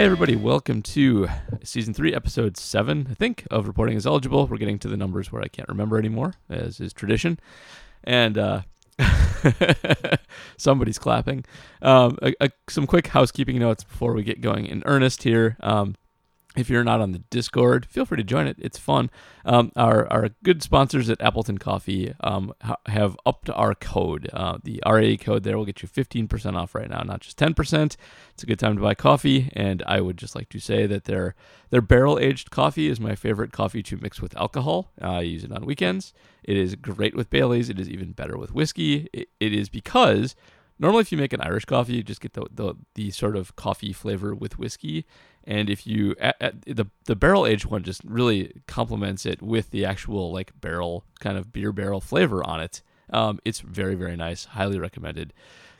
Hey, everybody, welcome to season three, episode seven, I think, of Reporting is Eligible. We're getting to the numbers where I can't remember anymore, as is tradition. And uh, somebody's clapping. Um, a, a, some quick housekeeping notes before we get going in earnest here. Um, if you're not on the Discord, feel free to join it. It's fun. Um, our, our good sponsors at Appleton Coffee um, ha- have upped our code. Uh, the RA code there will get you 15% off right now, not just 10%. It's a good time to buy coffee, and I would just like to say that their their barrel aged coffee is my favorite coffee to mix with alcohol. Uh, I use it on weekends. It is great with Bailey's. It is even better with whiskey. it, it is because normally if you make an Irish coffee, you just get the, the, the sort of coffee flavor with whiskey. And if you at, at the the barrel aged one just really complements it with the actual like barrel kind of beer barrel flavor on it. Um, it's very very nice. Highly recommended.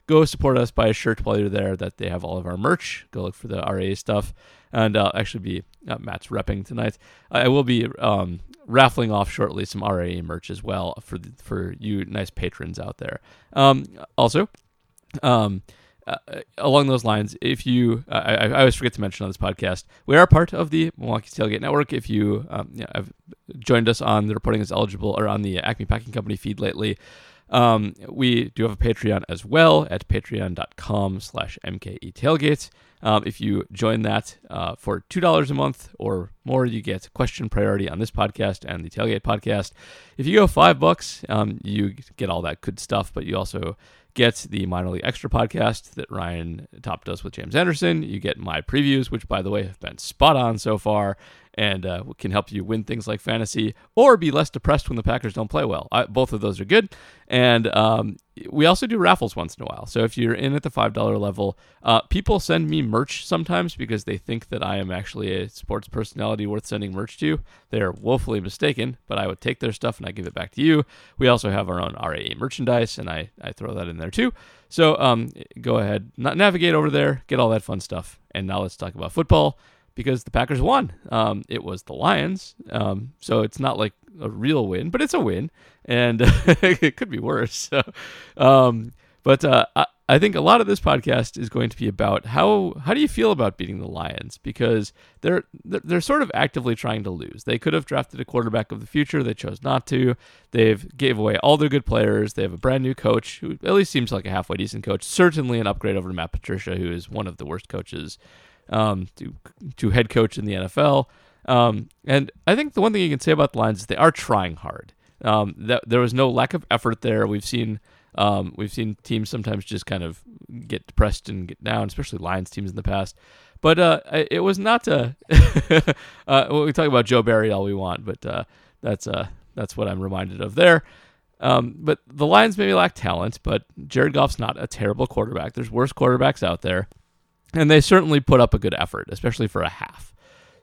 Go support us. Buy a shirt while you're there. That they have all of our merch. Go look for the RA stuff. And uh, actually be uh, Matt's repping tonight. I will be um, raffling off shortly some RA merch as well for the, for you nice patrons out there. Um, also, um, uh, along those lines, if you, uh, I, I, always forget to mention on this podcast, we are part of the Milwaukee Tailgate Network. If you um, you know, have joined us on the reporting is eligible or on the Acme Packing Company feed lately, um, we do have a Patreon as well at patreon.com slash MKE Tailgate. Um, if you join that uh, for $2 a month or more, you get question priority on this podcast and the Tailgate podcast. If you go five bucks, um, you get all that good stuff, but you also get the minor league extra podcast that Ryan Top does with James Anderson. You get my previews, which by the way have been spot on so far and uh, can help you win things like fantasy or be less depressed when the Packers don't play well. I, both of those are good. And um, we also do raffles once in a while. So if you're in at the $5 level, uh, people send me merch sometimes because they think that I am actually a sports personality worth sending merch to. They're woefully mistaken, but I would take their stuff and I give it back to you. We also have our own RAA merchandise, and I, I throw that in there too. So um, go ahead, navigate over there, get all that fun stuff. And now let's talk about football because the Packers won. Um, it was the Lions, um, so it's not like a real win, but it's a win, and it could be worse. So, um, but uh, I, I, think a lot of this podcast is going to be about how how do you feel about beating the Lions because they're they're sort of actively trying to lose. They could have drafted a quarterback of the future, they chose not to. They've gave away all their good players. They have a brand new coach who at least seems like a halfway decent coach. Certainly an upgrade over Matt Patricia, who is one of the worst coaches um, to to head coach in the NFL. Um, and I think the one thing you can say about the Lions is they are trying hard. Um, that there was no lack of effort there. We've seen um, we've seen teams sometimes just kind of get depressed and get down, especially Lions teams in the past. But uh, it was not a. uh, we talk about Joe Barry all we want, but uh, that's uh, that's what I'm reminded of there. Um, but the Lions maybe lack talent, but Jared Goff's not a terrible quarterback. There's worse quarterbacks out there. And they certainly put up a good effort, especially for a half.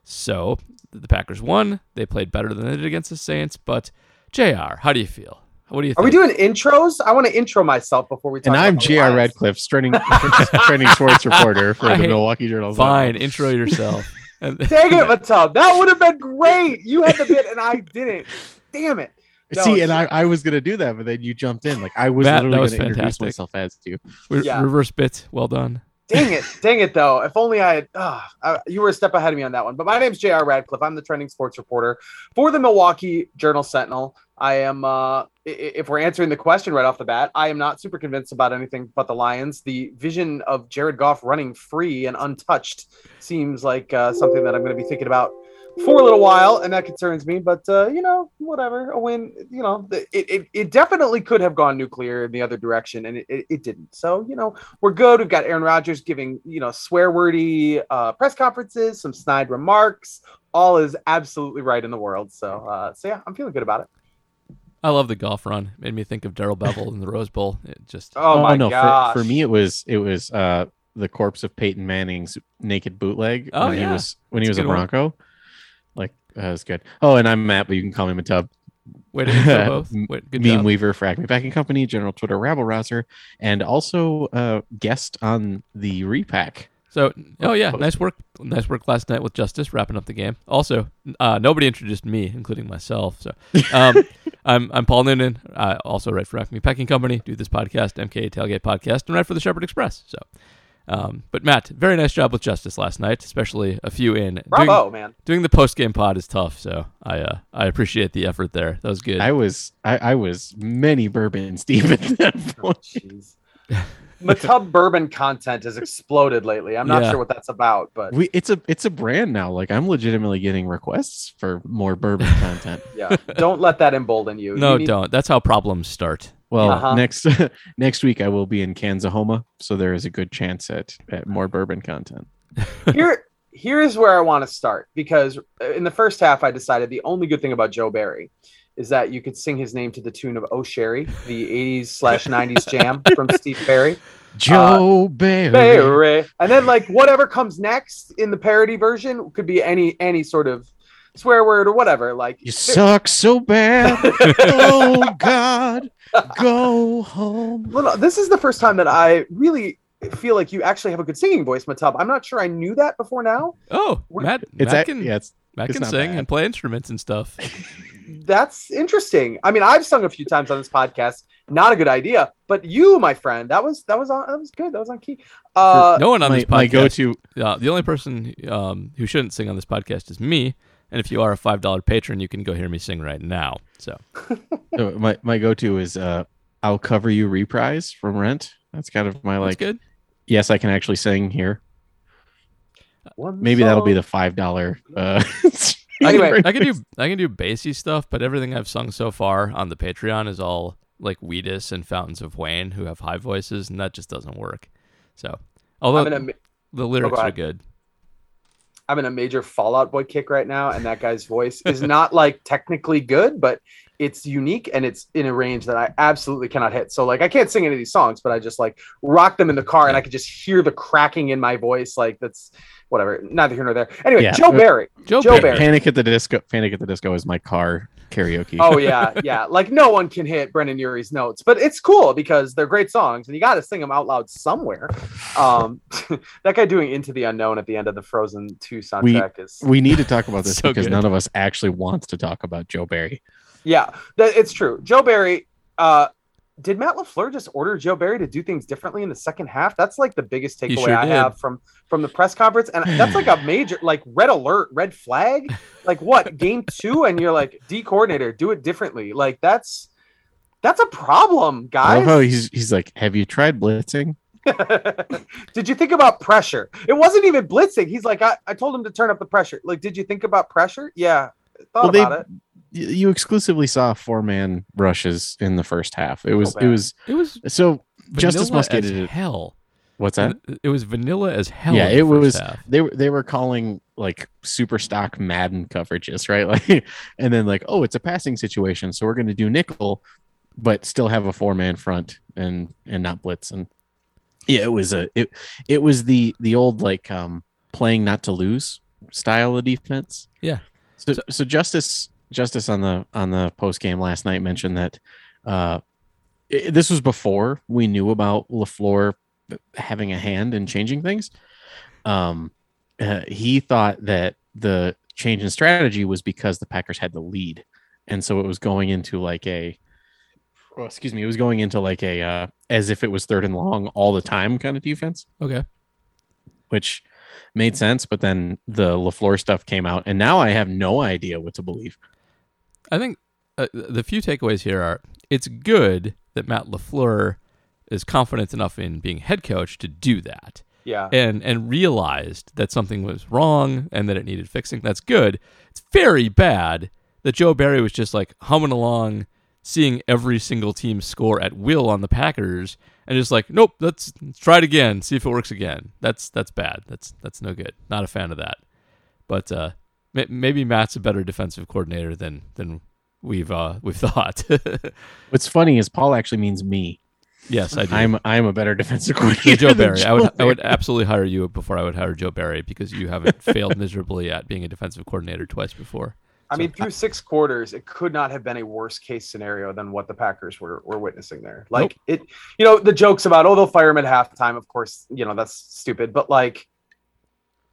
So the Packers won. They played better than they did against the Saints. But JR, how do you feel? What do you? Think? Are we doing intros? I want to intro myself before we. talk And I'm J.R. Radcliffe, training training sports reporter for the Milwaukee Journal. Fine, intro yourself. Dang it, Matub. That would have been great. You had the bit and I didn't. Damn it. No, See, and I, I was gonna do that, but then you jumped in. Like I was Matt, literally was gonna fantastic. introduce myself as you. Yeah. Reverse bit. Well done. Dang it, dang it, though. If only I had, uh, you were a step ahead of me on that one. But my name's JR Radcliffe. I'm the trending sports reporter for the Milwaukee Journal Sentinel. I am, uh, if we're answering the question right off the bat, I am not super convinced about anything but the Lions. The vision of Jared Goff running free and untouched seems like uh, something that I'm going to be thinking about for a little while, and that concerns me. But uh, you know, whatever, a win. You know, it, it, it definitely could have gone nuclear in the other direction, and it, it, it didn't. So you know, we're good. We've got Aaron Rodgers giving you know swear wordy uh, press conferences, some snide remarks. All is absolutely right in the world. So uh, so yeah, I'm feeling good about it. I love the Goff run. It made me think of Darrell Bevell in the Rose Bowl. It just oh, oh my no, gosh. For, for me, it was it was uh the corpse of Peyton Manning's naked bootleg oh, when yeah. he was when he was a a good one. That was good. Oh, and I'm Matt, but you can call me Matub. way to intro both. Wait, good Meme job. Weaver for Acme Packing Company, General Twitter Rabble Rouser, and also uh guest on the repack. So, oh yeah, nice work, nice work last night with Justice wrapping up the game. Also, uh, nobody introduced me, including myself. So, um, I'm I'm Paul Noonan. I also write for Acme Packing Company, do this podcast, MKE Tailgate Podcast, and write for the Shepherd Express. So, um, but Matt, very nice job with Justice last night, especially a few in. Bravo, Doing, man. doing the post game pod is tough, so I uh, I appreciate the effort there. That was good. I was I, I was many bourbon Steve at that Oh, point. Jeez. Matub bourbon content has exploded lately. I'm not Yeah. sure what that's about, but We it's a it's a brand now. Like I'm legitimately getting requests for more bourbon content. yeah, don't let that embolden you. no, You need- don't. That's how problems start. Well, Uh-huh. next next week I will be in Kansahoma, so there is a good chance at, at more bourbon content. Here, here's where I want to start because in the first half, I decided the only good thing about Joe Barry is that you could sing his name to the tune of "Oh Sherry," the '80s slash '90s jam from Steve Perry. Joe Barry. Barry, and then like whatever comes next in the parody version could be any any sort of swear word or whatever. Like You suck so bad. oh God, go home. Well, this is the first time that I really feel like you actually have a good singing voice, Matub. I'm not sure I knew that before now. Oh, We're- Matt, It's Matt a, can yeah, it's Matt it's can sing bad. and play instruments and stuff. That's interesting. I mean, I've sung a few times on this podcast. Not a good idea, but you, my friend, that was that was on that was good. That was on key. Uh, no one on my, this podcast. my go-to. Uh, the only person um, who shouldn't sing on this podcast is me. And if you are a five dollar patron, you can go hear me sing right now. So uh, My my go-to is uh, "I'll cover you" reprise from Rent. That's kind of my that's like. good. Yes, I can actually sing here. one Maybe that'll be the five dollar. Uh, Anyway. I can do I can do bassy stuff, but everything I've sung so far on the Patreon is all like Wheatus and Fountains of Wayne, who have high voices, and that just doesn't work. So, although I'm in a the lyrics go are good, I'm in a major Fall Out Boy kick right now, and that guy's voice is not like technically good, but it's unique and it's in a range that I absolutely cannot hit. So like I can't sing any of these songs, but I just like rock them in the car, and I could just hear the cracking in my voice. Like that's whatever. Neither here nor there. Anyway, Yeah. Joe Barry. Joe, Joe Barry. Barry. Panic at the Disco. Panic at the Disco is my car karaoke. Oh yeah, yeah. Like no one can hit Brendon Urie's notes, but it's cool because they're great songs, and you got to sing them out loud somewhere. Um, that guy doing "Into the Unknown" at the end of the Frozen Two soundtrack is we need to talk about this So because good. none of us actually wants to talk about Joe Barry. yeah, that, it's true. Joe Barry. Uh, did Matt Lafleur just order Joe Barry to do things differently in the second half? That's like the biggest takeaway sure I did. have from from the press conference, and that's like a major like red alert, red flag. Like what game two, and you're like D coordinator, do it differently. Like that's that's a problem, I guys. how he's he's like, "Have you tried blitzing?" did you think about pressure? It wasn't even blitzing. He's like, I, I told him to turn up the pressure. Like, did you think about pressure? Yeah, thought Well, they- about it. Y- You exclusively saw four man rushes in the first half. It was bad. it was It was so Justice vanilla Muscat as did it. hell. What's that? It was vanilla as hell. Yeah, it was- half. They were they were calling like super stock Madden coverages, right? Like, and then like, oh, it's a passing situation, so we're going to do nickel, but still have a four man front and and not blitz. And yeah, it was a it it was the the old like um playing not to lose style of defense. Yeah. So so Justice Justice on the on the post game last night mentioned that uh i- this was before we knew about Lafleur having a hand in changing things. Um, uh, he thought that the change in strategy was because the Packers had the lead, and so it was going into like a, well, excuse me, it was going into like a uh, as if it was third and long all the time kind of defense, Okay. which made sense. But then the Lafleur stuff came out, and now I have no idea what to believe. I think uh, the few takeaways here are it's good that Matt LaFleur is confident enough in being head coach to do that Yeah. and and realized that something was wrong and that it needed fixing. That's good. It's very bad that Joe Barry was just like humming along, seeing every single team score at will on the Packers, and just like, nope, let's, let's try it again, see if it works again. That's that's bad. That's that's no good. Not a fan of that. But uh, maybe Matt's a better defensive coordinator than than we've uh, we've thought. What's funny is Paul actually means me. yes, I do. I'm I'm a better defensive coordinator. Joe than Barry. I would Joe I would absolutely hire you before I would hire Joe Barry because you haven't failed miserably at being a defensive coordinator twice before. I So- mean, through six quarters, it could not have been a worse case scenario than what the Packers were were witnessing there. Like it, you know, the jokes about oh they'll fire him at halftime. Of course, you know that's stupid. But like,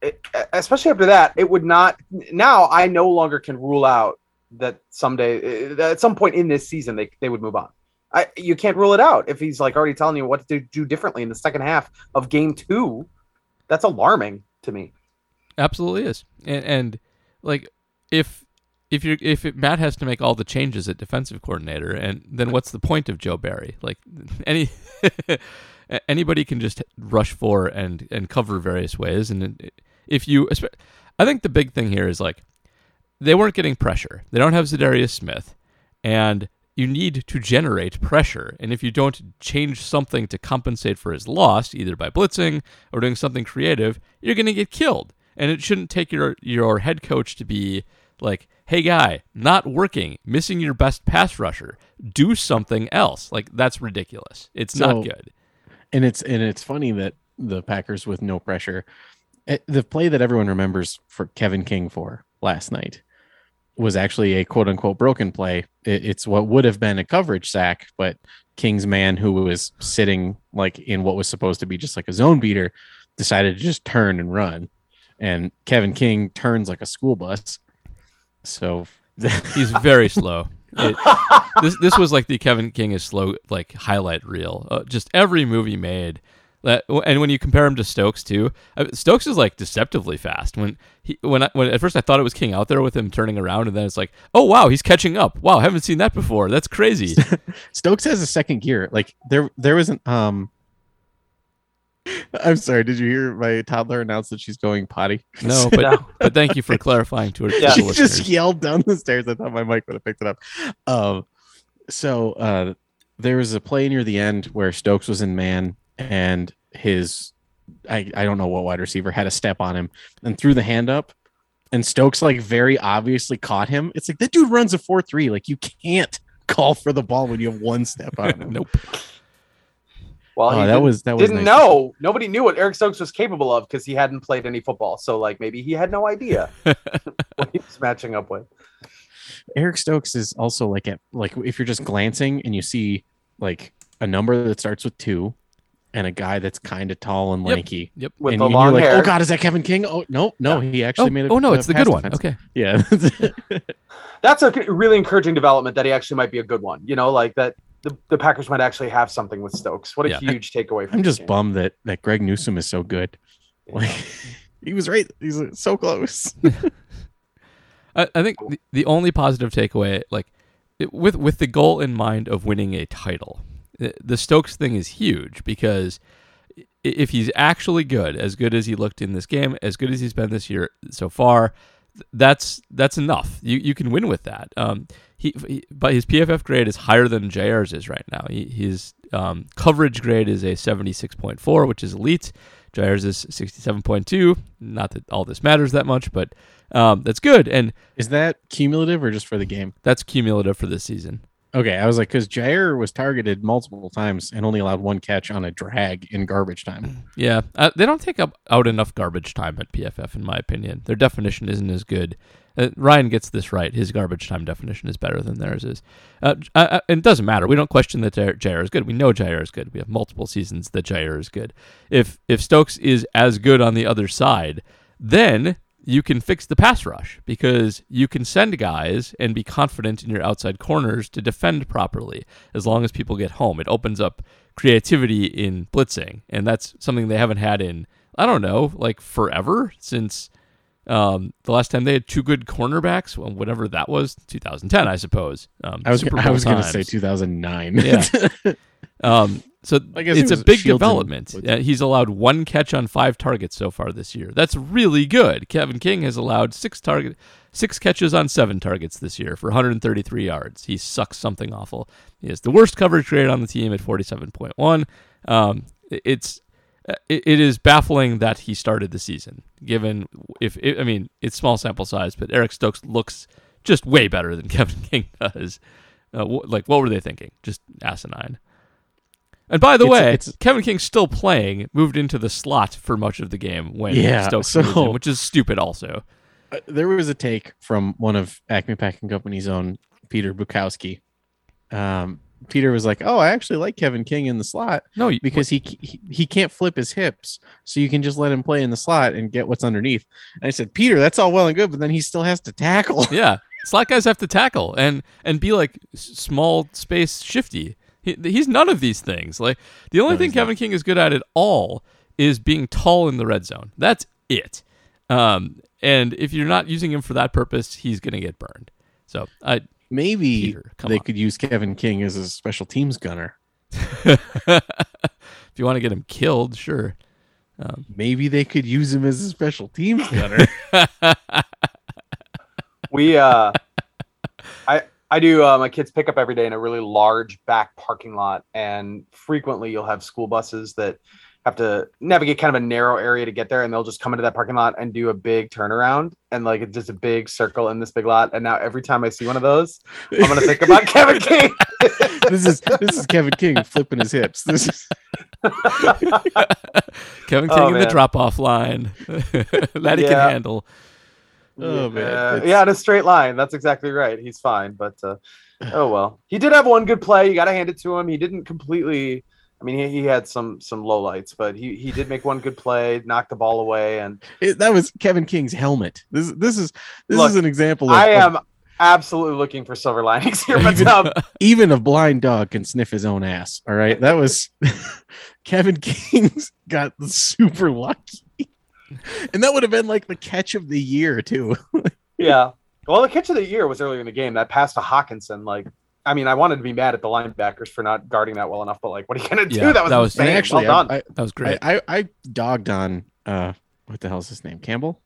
it, especially after that, it would not. Now I no longer can rule out that someday, uh, at some point in this season, they they would move on. I you can't rule it out if he's like already telling you what to do differently in the second half of game two. That's alarming to me. Absolutely is. And, and like if if you if it, Matt has to make all the changes at defensive coordinator, and then what's the point of Joe Barry? Like any anybody can just rush for and and cover various ways, and it- if you, I think the big thing here is like they weren't getting pressure. They don't have Zadarius Smith, and you need to generate pressure. And if you don't change something to compensate for his loss, either by blitzing or doing something creative, you're going to get killed. And it shouldn't take your your head coach to be like, "Hey guy, not working, missing your best pass rusher. Do something else." Like that's ridiculous. It's So- not good. and it's and it's funny that the Packers with no pressure, the play that everyone remembers for Kevin King for last night was actually a quote unquote broken play. It, it's what would have been a coverage sack, but King's man, who was sitting like in what was supposed to be just like a zone beater, decided to just turn and run, and Kevin King turns like a school bus. So He's very slow. It, this this was like the Kevin King is slow like highlight reel. Uh, just every movie made. That, and when you compare him to Stokes too, uh, Stokes is like deceptively fast. When he when I, when at first I thought it was King out there with him turning around, and then it's like, oh wow, he's catching up. Wow, haven't seen that before. That's crazy. Stokes has a second gear. Like there, there wasn't. Um, I'm sorry. Did you hear my toddler announce that she's going potty? No, but No. but thank you for clarifying to, to Yeah. she listeners. just yelled down the stairs. I thought my mic would have picked it up. Um, so uh, there was a play near the end where Stokes was in man, and his I, I don't know what wide receiver had a step on him and threw the hand up, and Stokes like very obviously caught him. It's like that dude runs a four three. Like you can't call for the ball when you have one step on him. nope. Well, Oh, he that didn't- was that was didn't nice know. Nobody knew what Eric Stokes was capable of because he hadn't played any football. So like maybe he had no idea what he was matching up with. Eric Stokes is also like at like if you're just glancing and you see like a number that starts with two and a guy that's kind of tall and lanky. Yep. With and the long like, hair. oh god, is that Kevin King? Oh no, no, he actually Oh, made it. oh no, it's the good one. Okay. Yeah. That's a really encouraging development that he actually might be a good one. You know, like that the, the Packers might actually have something with Stokes. What a Yeah. huge takeaway. From I'm just game. bummed that that Greg Newsome is so good. Like he was right. He's uh, so close. I, I think the, the only positive takeaway, like it, with with the goal in mind of winning a title, the, Stokes thing is huge because if he's actually good, as good as he looked in this game, as good as he's been this year so far, that's that's enough. You you can win with that. Um, he, he but his PFF grade is higher than JR's is right now. He, his um, coverage grade is a seventy six point four, which is elite. JR's is sixty seven point two. Not that all this matters that much, but um, that's good. And Is that cumulative or just for the game? that's cumulative for this season. Okay, I was like, because Jaire was targeted multiple times and only allowed one catch on a drag in garbage time. Yeah, uh, they don't take up out enough garbage time at PFF, in my opinion. Their definition isn't as good. Uh, Ryan gets this right. His garbage time definition is better than theirs is. Uh, uh, uh, it doesn't matter. We don't question that Jaire, Jaire is good. We know Jaire is good. We have multiple seasons that Jaire is good. If if Stokes is as good on the other side, then you can fix the pass rush because you can send guys and be confident in your outside corners to defend properly as long as people get home. It opens up creativity in blitzing, and that's something they haven't had in I don't know, like forever since Um, the last time they had two good cornerbacks, well, whatever that was, 2010, I suppose. Um, I was I was going to say 2009. Yeah. Um, so it's a big development. Uh, he's allowed one catch on five targets so far this year. That's really good. Kevin King has allowed six target, six catches on seven targets this year for 133 yards. He sucks something awful. He has the worst coverage grade on the team at 47.1. Um, it- it's uh, it, it is baffling that he started the season. Given if I mean it's small sample size, but Eric Stokes looks just way better than Kevin King does. Uh, wh- like what were they thinking? Just asinine. And by the It's- way, it's- Kevin King's still playing, moved into the slot for much of the game when Yeah, Stokes so- which is stupid also. Uh, there was a take from one of Acme Packing Company's own Peter Bukowski. Um, Peter was like, "Oh, I actually like Kevin King in the slot No, you- because he, he he can't flip his hips, so you can just let him play in the slot and get what's underneath." And I said, "Peter, that's all well and good, but then he still has to tackle." yeah, slot guys have to tackle and and be like small space shifty. He, he's none of these things. Like the only No, thing he's not. Kevin King is good at at all is being tall in the red zone. That's it. Um, and if you're not using him for that purpose, he's gonna get burned. So I Maybe Peter, they on. could use Kevin King as a special teams gunner. if you want to get him killed, sure. Um, Maybe they could use him as a special teams gunner. We uh I I do uh, my kids pick up every day in a really large back parking lot and frequently you'll have school buses that have to navigate kind of a narrow area to get there and they'll just come into that parking lot and do a big turnaround and like it's just a big circle in this big lot and now every time I see one of those I'm going to think about Kevin King. this is this is Kevin King flipping his hips. This is Kevin King Oh, in the drop off line that he can handle. Oh man. Uh, It's- yeah, in a straight line. That's exactly right. He's fine, but uh, oh well. He did have one good play. You got to hand it to him. He didn't completely. I mean, he, he had some some low lights, but he he did make one good play, knocked the ball away, and It, that was Kevin King's helmet. This this is this Look, is an example. Of, I of am absolutely looking for silver linings here. But um, even a blind dog can sniff his own ass. All right, that was Kevin King's got super lucky, and that would have been like the catch of the year too. yeah. Well, the catch of the year was earlier in the game. That pass to Hockenson, like. I mean, I wanted to be mad at the linebackers for not guarding that well enough, but like, what are you gonna do? Yeah, that was that was- insane. actually, well done. I, That was great. I, I I dogged on uh what the hell's his name Campbell.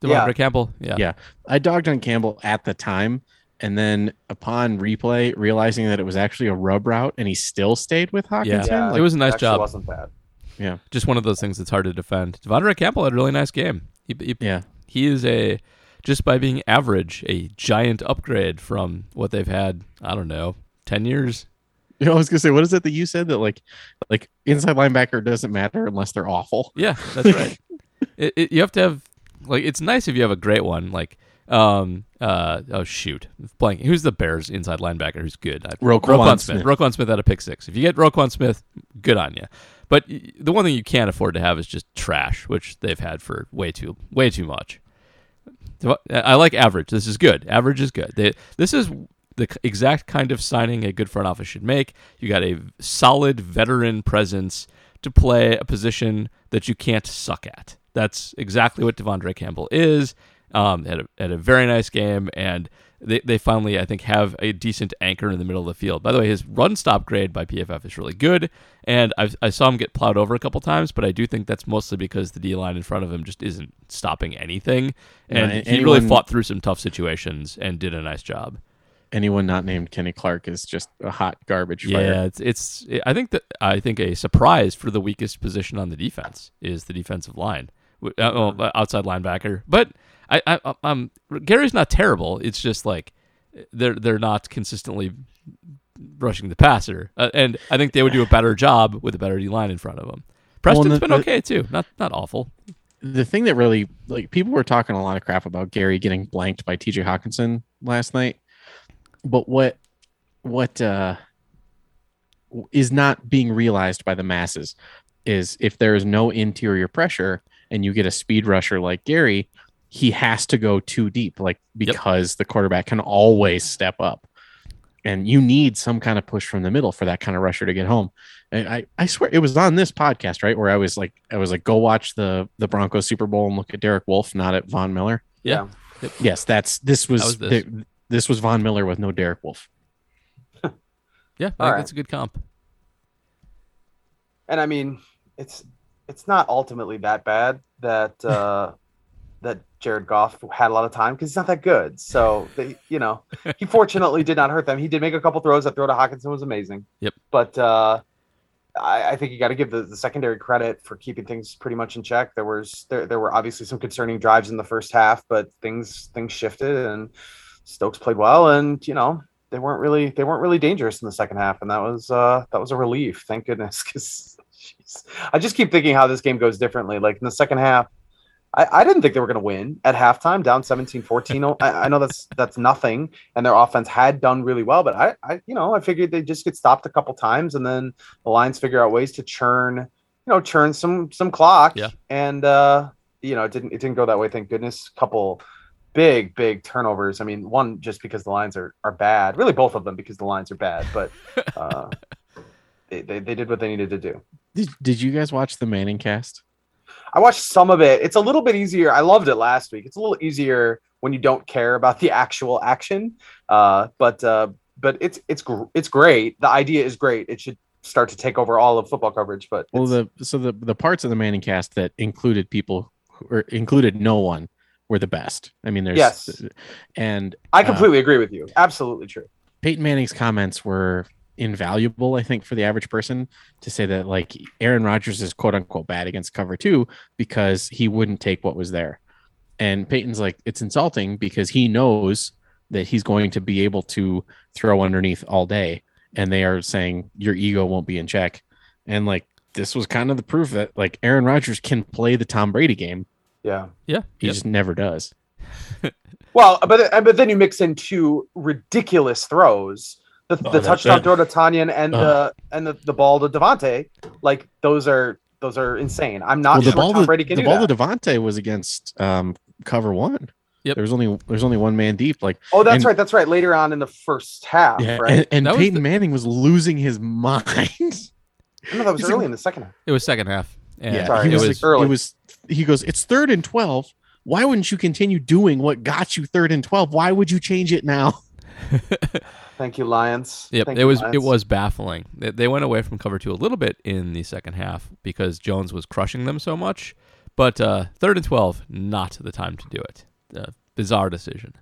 Devondre yeah. Campbell. Yeah. Yeah. I dogged on Campbell at the time, and then upon replay, realizing that it was actually a rub route, and he still stayed with Hockenson. Yeah. it was a nice Actually job. Wasn't bad. Just one of those things that's hard to defend. Devondre Campbell had a really nice game. He, he, yeah. he is a just by being average, a giant upgrade from what they've had. I don't know, ten years. You know, I was gonna say, what is it that you said that like, like inside linebacker doesn't matter unless they're awful. Yeah, that's right. it, it, you have to have like it's nice if you have a great one. Like um uh oh shoot blank who's the Bears inside linebacker who's good I, Roquan Smith Smith. Roquan Smith had a pick six if you get Roquan Smith good on you but the one thing you can't afford to have is just trash which they've had for way too way too much. I like average. This is good. Average is good. They, this is the exact kind of signing a good front office should make. You got a solid veteran presence to play a position that you can't suck at. That's exactly what Devondre Campbell is. Um, had a, had a very nice game, and they, they finally, I think, have a decent anchor in the middle of the field. By the way, his run stop grade by PFF is really good, and I've, I saw him get plowed over a couple times, but I do think that's mostly because the D line in front of him just isn't stopping anything, Yeah, and and he really fought through some tough situations and did a nice job. Anyone not named Kenny Clark is just a hot garbage fire. Yeah, it's it's. I think that I think a surprise for the weakest position on the defense is the defensive line, uh, well, outside linebacker. But I, I, um, Gary's not terrible. It's just like they're they're not consistently rushing the passer, uh, and I think they would do a better job with a better D line in front of them. Preston's the- been okay too, not not awful. the thing that really like people were talking a lot of crap about Gary getting blanked by TJ Hockenson last night. But what what uh is not being realized by the masses is if there is no interior pressure and you get a speed rusher like Gary, he has to go too deep like because the quarterback can always step up. And you need some kind of push from the middle for that kind of rusher to get home. And I, I swear it was on this podcast, right? Where I was like, I was like, go watch the the Broncos Super Bowl and look at Derek Wolfe, not at Von Miller. Yeah. Yes, that's this was, was this. thi- this was Von Miller with no Derek Wolfe. Yeah, I think All right. that's a good comp. And I mean, it's it's not ultimately that bad that uh, that Jared Goff had a lot of time because he's not that good. So they, you know, he fortunately did not hurt them. He did make a couple throws. That throw to Hockenson was amazing. Yep. But uh, I, I think you got to give the, the secondary credit for keeping things pretty much in check. There was there there were obviously some concerning drives in the first half, but things things shifted and Stokes played well, and you know they weren't really they weren't really dangerous in the second half, and that was uh, that was a relief. Thank goodness, because I just keep thinking how this game goes differently. Like in the second half, I, I didn't think they were going to win at halftime, down 17-14. I, I know that's that's nothing, and their offense had done really well, but I, I you know I figured they just get stopped a couple times, and then the Lions figure out ways to churn, you know, churn some some clock. Yeah. and uh, you know it didn't it didn't go that way. Thank goodness. Couple big big turnovers. I mean, one just because the Lions are are bad. Really, both of them because the lines are bad, but. Uh, they, they, they did what they needed to do. Did, did you guys watch the Manning cast? I watched some of it. It's a little bit easier. I loved it last week. It's a little easier when you don't care about the actual action. Uh, but uh, but it's it's gr- it's great. The idea is great. It should start to take over all of football coverage. But Well, the so the the parts of the Manning cast that included people or included no one were the best. I mean, there's Yes. and I uh, completely agree with you. Absolutely true. Peyton Manning's comments were invaluable, I think, for the average person to say that like Aaron Rodgers is quote unquote bad against cover two because he wouldn't take what was there. And Peyton's like, it's insulting because he knows that he's going to be able to throw underneath all day. And they are saying your ego won't be in check. And like this was kind of the proof that like Aaron Rodgers can play the Tom Brady game. Yeah. Yeah. He Yep. just never does. Well, but uh, but then you mix in two ridiculous throws. The, Oh, the that- touchdown throw to Tonyan and Ugh. the and the, the ball to Davante, like those are those are insane. I'm not well, the sure ball, Tom to, Brady can the do ball that. to Davante was against um, cover one. Yep. There's only there's only one man deep. Like oh, that's and- right. That's right. Later on in the first half, yeah, right? and, and That was Peyton the- Manning was losing his mind. no, that was he's early a- in the second half. It was second half. And yeah, Sorry, he it was, was, like, early. it was. He goes, it's third and twelve. Why wouldn't you continue doing what got you third and twelve? Why would you change it now? Thank you, Lions. Yep, Thank it you, was it was baffling. They, they went away from cover two a little bit in the second half because Jones was crushing them so much. But uh, third and twelve, not the time to do it. Uh, bizarre decision.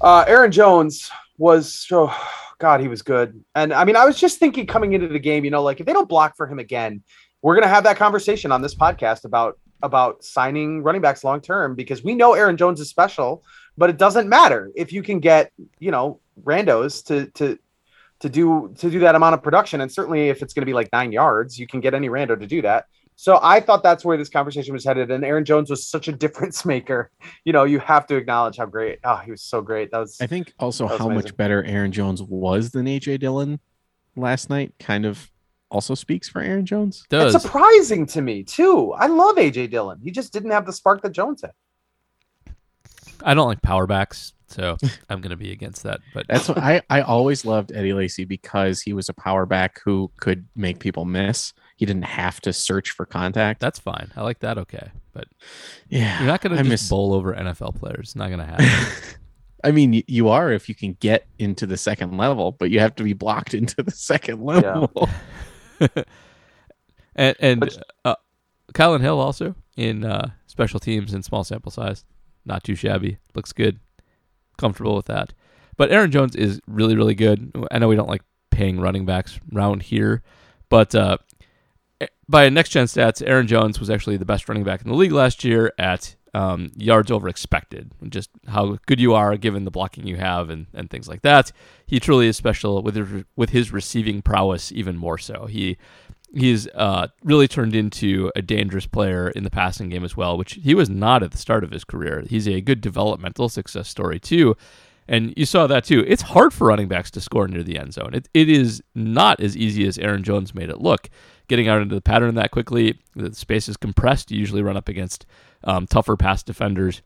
Uh, Aaron Jones was so God, he was good. And I mean, I was just thinking coming into the game, you know, like if they don't block for him again, we're gonna have that conversation on this podcast about about signing running backs long term because we know Aaron Jones is special, but it doesn't matter if you can get, you know, randos to to to do to do that amount of production. And certainly if it's gonna be like nine yards, you can get any rando to do that. So I thought that's where this conversation was headed. And Aaron Jones was such a difference maker. You know, you have to acknowledge how great. Oh, he was so great. That was I think also That was how much better Aaron Jones was than AJ Dillon last night kind of also speaks for Aaron Jones. Does It's surprising to me too. I love AJ Dillon. He just didn't have the spark that Jones had. I don't like power backs, so I'm going to be against that. But That's what I, I always loved Eddie Lacy because he was a power back who could make people miss. He didn't have to search for contact. that's fine. I like that. Okay, but yeah, you're not going to I just miss- bowl over NFL players. It's not going to happen. I mean, you are if you can get into the second level, but you have to be blocked into the second level. and and But- uh, Kylin Hill also in uh, special teams in small sample size. Not too shabby. Looks good. Comfortable with that. But Aaron Jones is really, really good. I know we don't like paying running backs around here, but uh, by next gen stats, Aaron Jones was actually the best running back in the league last year at um, yards over expected. Just how good you are given the blocking you have and, and things like that. He truly is special with his, with his receiving prowess, even more so. He he's uh, really turned into a dangerous player in the passing game as well, which he was not at the start of his career. He's a good developmental success story too. And you saw that too. It's hard for running backs to score near the end zone. It, it is not as easy as Aaron Jones made it look. Getting out into the pattern that quickly, the space is compressed. You usually run up against um, tougher pass defenders.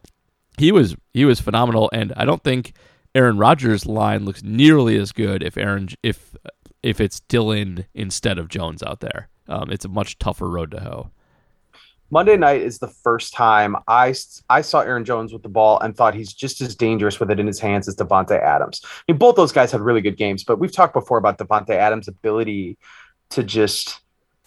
He was he was phenomenal, and I don't think Aaron Rodgers' line looks nearly as good if Aaron if if it's Dillon instead of Jones out there. Um, it's a much tougher road to hoe. Monday night is the first time I I saw Aaron Jones with the ball and thought he's just as dangerous with it in his hands as Davante Adams. I mean, both those guys had really good games, but we've talked before about Davante Adams' ability to just,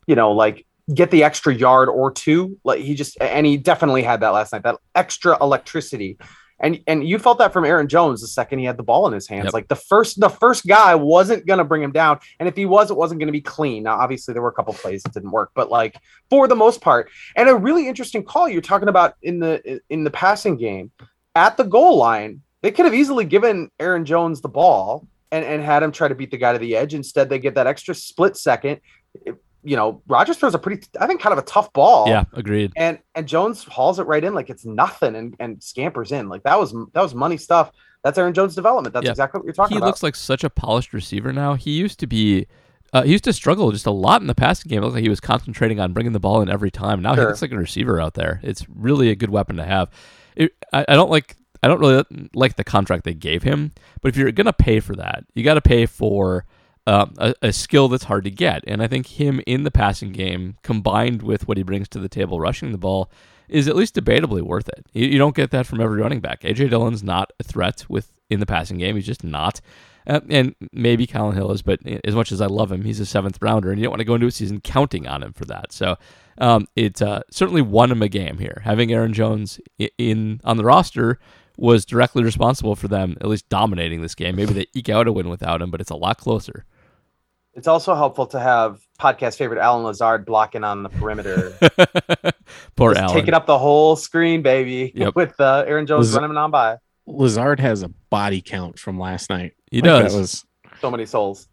you know, like get the extra yard or two. Like he just and he definitely had that last night. That extra electricity. And and you felt that from Aaron Jones the second he had the ball in his hands. Yep. Like the first the first guy wasn't gonna bring him down, and if he was, it wasn't gonna be clean. Now, obviously, there were a couple plays that didn't work, but like for the most part, and a really interesting call you're talking about in the in the passing game at the goal line. They could have easily given Aaron Jones the ball and and had him try to beat the guy to the edge. Instead, they get that extra split second. It- you know, Rodgers throws a pretty, I think, kind of a tough ball. Yeah, agreed. and and Jones hauls it right in like it's nothing and, and scampers in like that was that was money stuff. That's Aaron Jones' development. That's Yeah. exactly what you're talking he about. He looks like such a polished receiver now. He used to be, uh, he used to struggle just a lot in the passing game. It looked like he was concentrating on bringing the ball in every time. Now he looks like a receiver out there. It's really a good weapon to have. It, I, I don't like, I don't really like the contract they gave him. But if you're gonna pay for that, you got to pay for. Um, a, a skill that's hard to get, and I think him in the passing game, combined with what he brings to the table, rushing the ball, is at least debatably worth it. You, you don't get that from every running back. AJ Dillon's not a threat with in the passing game. He's just not. Uh, and maybe Kylin Hill is, but as much as I love him, he's a seventh rounder, and you don't want to go into a season counting on him for that. So um, it uh, certainly won him a game here. Having Aaron Jones i- in on the roster was directly responsible for them at least dominating this game. Maybe they eke out a win without him, but it's a lot closer. It's also helpful to have podcast favorite Allen Lazard blocking on the perimeter, Poor Just Allen. taking up the whole screen, baby, Yep. with uh, Aaron Jones Was- running on by. Lazard has a body count from last night. he Like, does. That was So many souls.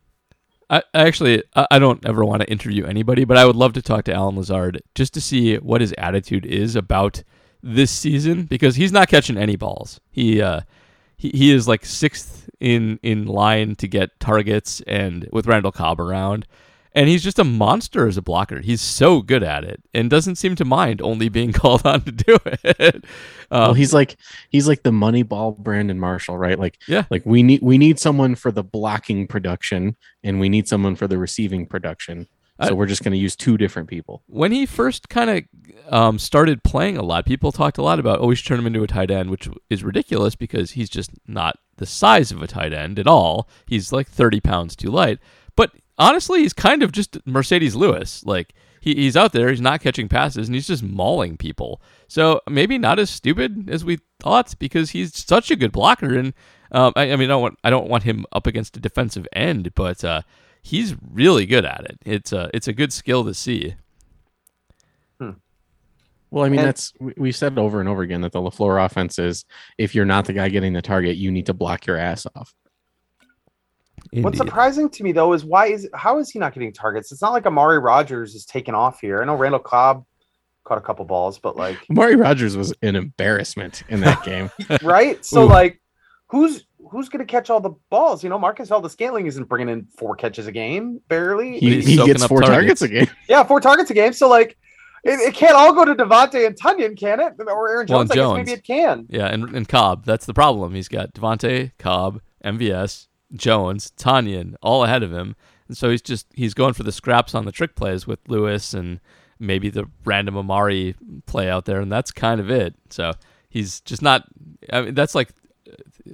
I, I actually I, I don't ever want to interview anybody, but I would love to talk to Allen Lazard just to see what his attitude is about this season because he's not catching any balls. He uh he, he is like sixth in in line to get targets and with Randall Cobb around. And he's just a monster as a blocker. He's so good at it and doesn't seem to mind only being called on to do it. well, Um, he's like he's like the money ball Brandon Marshall, right? Like Yeah. like we need we need someone for the blocking production and we need someone for the receiving production. So we're just going to use two different people. when he first kind of um, started playing a lot, people talked a lot about, oh, we should turn him into a tight end, which is ridiculous because he's just not the size of a tight end at all. He's like 30 pounds too light. But honestly, he's kind of just Marcedes Lewis. Like, he, he's out there, he's not catching passes, and he's just mauling people. So maybe not as stupid as we thought because he's such a good blocker. And um, I, I mean, I don't want I don't want him up against a defensive end, but uh, he's really good at it. It's a it's a good skill to see. Hmm. Well, I mean, And- that's we- we've said over and over again that the Lafleur offense is if you're not the guy getting the target, you need to block your ass off. What's surprising to me though is why is how is he not getting targets? It's not like Amari Rodgers is taking off here. I know Randall Cobb caught a couple balls, but like Amari Rodgers was an embarrassment in that game. right? So Ooh. like who's who's gonna catch all the balls? You know, Marquez Valdes-Scantling isn't bringing in four catches a game, barely. He, He's he gets four targets. targets a game. yeah, four targets a game. So like it, it can't all go to Davante and Tonyan, can it? Or Aaron Well, Jones? and I guess Jones. maybe it can. Yeah, and, and Cobb. That's the problem. He's got Davante, Cobb, MVS, Jones, Tonyan all ahead of him. And so he's just he's going for the scraps on the trick plays with Lewis and maybe the random Amari play out there, and that's kind of it. So he's just not. I mean, that's like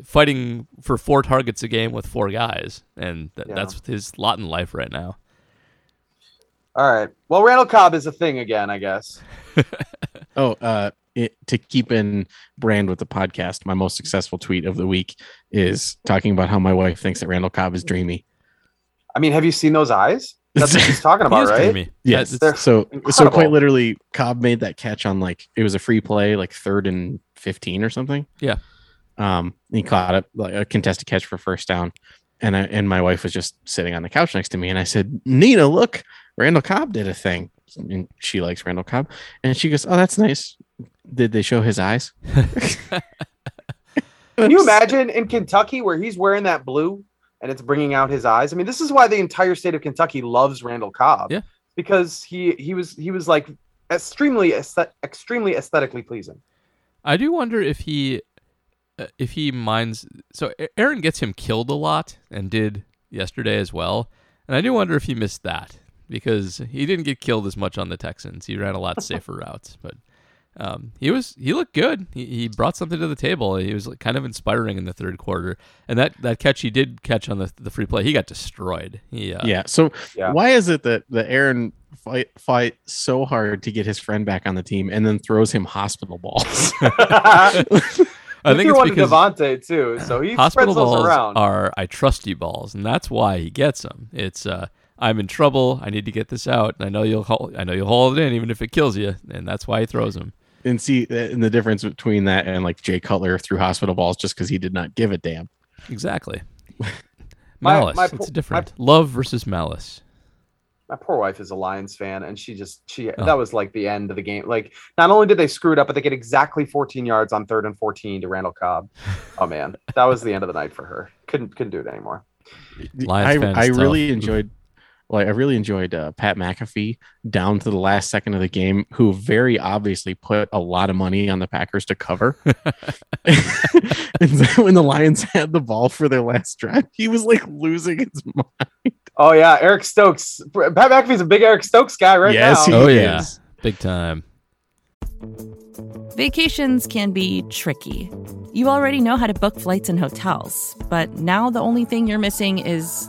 fighting for four targets a game with four guys, and th- Yeah. that's his lot in life right now. All right. Well, Randall Cobb is a thing again, I guess. Oh, uh, it, to keep in brand with the podcast, my most successful tweet of the week is talking about how my wife thinks that Randall Cobb is dreamy. I mean, have you seen those eyes? That's what he's talking about, is right? dreamy. Yes. They're it's- so so quite literally, Cobb made that catch on like it was a free play, like third and fifteen or something. Yeah. Um, he caught it like a contested catch for first down, and I and my wife was just sitting on the couch next to me, and I said, "Nina, look, Randall Cobb did a thing." And she likes Randall Cobb, and she goes, "Oh, that's nice." Did they show his eyes? Can you imagine in Kentucky where he's wearing that blue and it's bringing out his eyes? I mean, this is why the entire state of Kentucky loves Randall Cobb. Yeah. Because he he was he was like extremely extremely aesthetically pleasing. I do wonder if he uh, if he minds. So Aaron gets him killed a lot and did yesterday as well, and I do wonder if he missed that. because he didn't get killed as much on the Texans. He ran a lot safer routes, but um, he was he looked good. He, he brought something to the table. He was like kind of inspiring in the third quarter, and that, that catch he did catch on the the free play, he got destroyed. He uh, Yeah. So Yeah. why is it that the Aaron fight fight so hard to get his friend back on the team and then throws him hospital balls? I think threw it's one to because Davante too, so he hospital spreads those balls around. are I trust you balls, and that's why he gets them. It's uh, I'm in trouble. I need to get this out, and I know you'll hold, I know you'll hold it in even if it kills you, and that's why he throws them. and see uh, and the difference between that and like Jay Cutler threw hospital balls just because he did not give a damn. Exactly. My- malice. my it's po- different. Love versus malice. My poor wife is a Lions fan, and she just she Oh. that was like the end of the game. Like, not only did they screw it up, but they get exactly 14 yards on third and 14 to Randall Cobb. Oh man, that was the end of the night for her. Couldn't couldn't do it anymore. Lions I, I tough. really enjoyed like I really enjoyed uh, Pat McAfee down to the last second of the game, who very obviously put a lot of money on the Packers to cover. and so when the Lions had the ball for their last drive, he was like losing his mind. Oh yeah, Eric Stokes. Pat McAfee's a big Eric Stokes guy right Yes, now. he Oh, yeah. is. Big time. Vacations can be tricky. You already know how to book flights and hotels, but now the only thing you're missing is,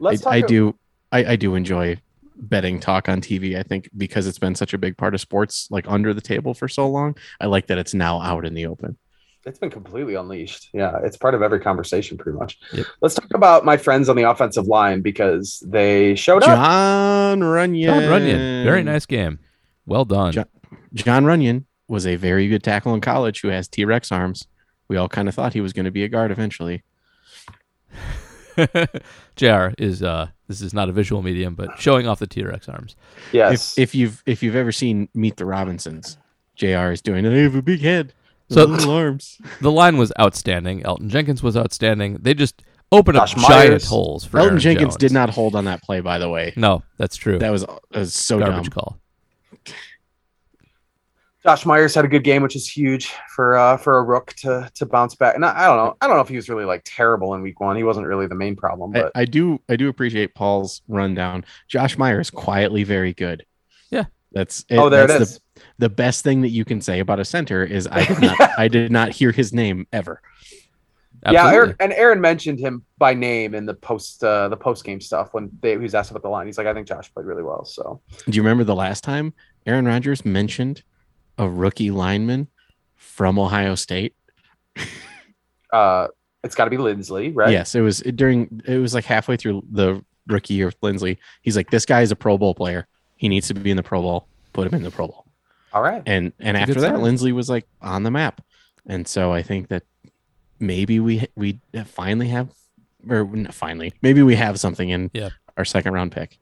Let's talk I, I a- do I, I do enjoy betting talk on TV. I think because it's been such a big part of sports, like under the table for so long. I like that it's now out in the open. It's been completely unleashed. Yeah, it's part of every conversation pretty much. Yep. Let's talk about my friends on the offensive line because they showed up. Jon Runyan. Jon Runyan. Very nice game. Well done. John- Jon Runyan was a very good tackle in college who has T Rex arms. We all kind of thought he was going to be a guard eventually. JR is uh this is not a visual medium, but showing off the T Rex arms. Yes. If if you've if you've ever seen Meet the Robinsons, Jr. is doing. I have a big head, So- little arms. The line was outstanding. Elgton Jenkins was outstanding. They just opened up Josh giant Myers. holes for Elgton Aaron Jenkins Jones. did not hold on that play, by the way. No, that's true. That was, that was so Garbage dumb. call. Josh Myers had a good game, which is huge for uh, for a rook to to bounce back. And I, I don't know, I don't know if he was really like terrible in week one. He wasn't really the main problem, I, but I do I do appreciate Paul's rundown. Josh Myers quietly very good. Yeah. That's oh, there it that's is. The, the best thing that you can say about a center is I did not I did not hear his name ever. Yeah, Aaron, and Aaron mentioned him by name in the post uh, the post game stuff when they, he was asked about the line. He's like, I think Josh played really well. So Do you remember the last time Aaron Rodgers mentioned a rookie lineman from Ohio State? uh, it's got to be Linsley, right? Yes, it was during it was like halfway through the rookie year with Linsley. He's like, This guy is a pro bowl player. He needs to be in the Pro Bowl. Put him in the Pro Bowl. All right. and and It's after that sign. Linsley was like on the map and so I think that maybe we we finally have or finally maybe we have something in Yeah. our second round pick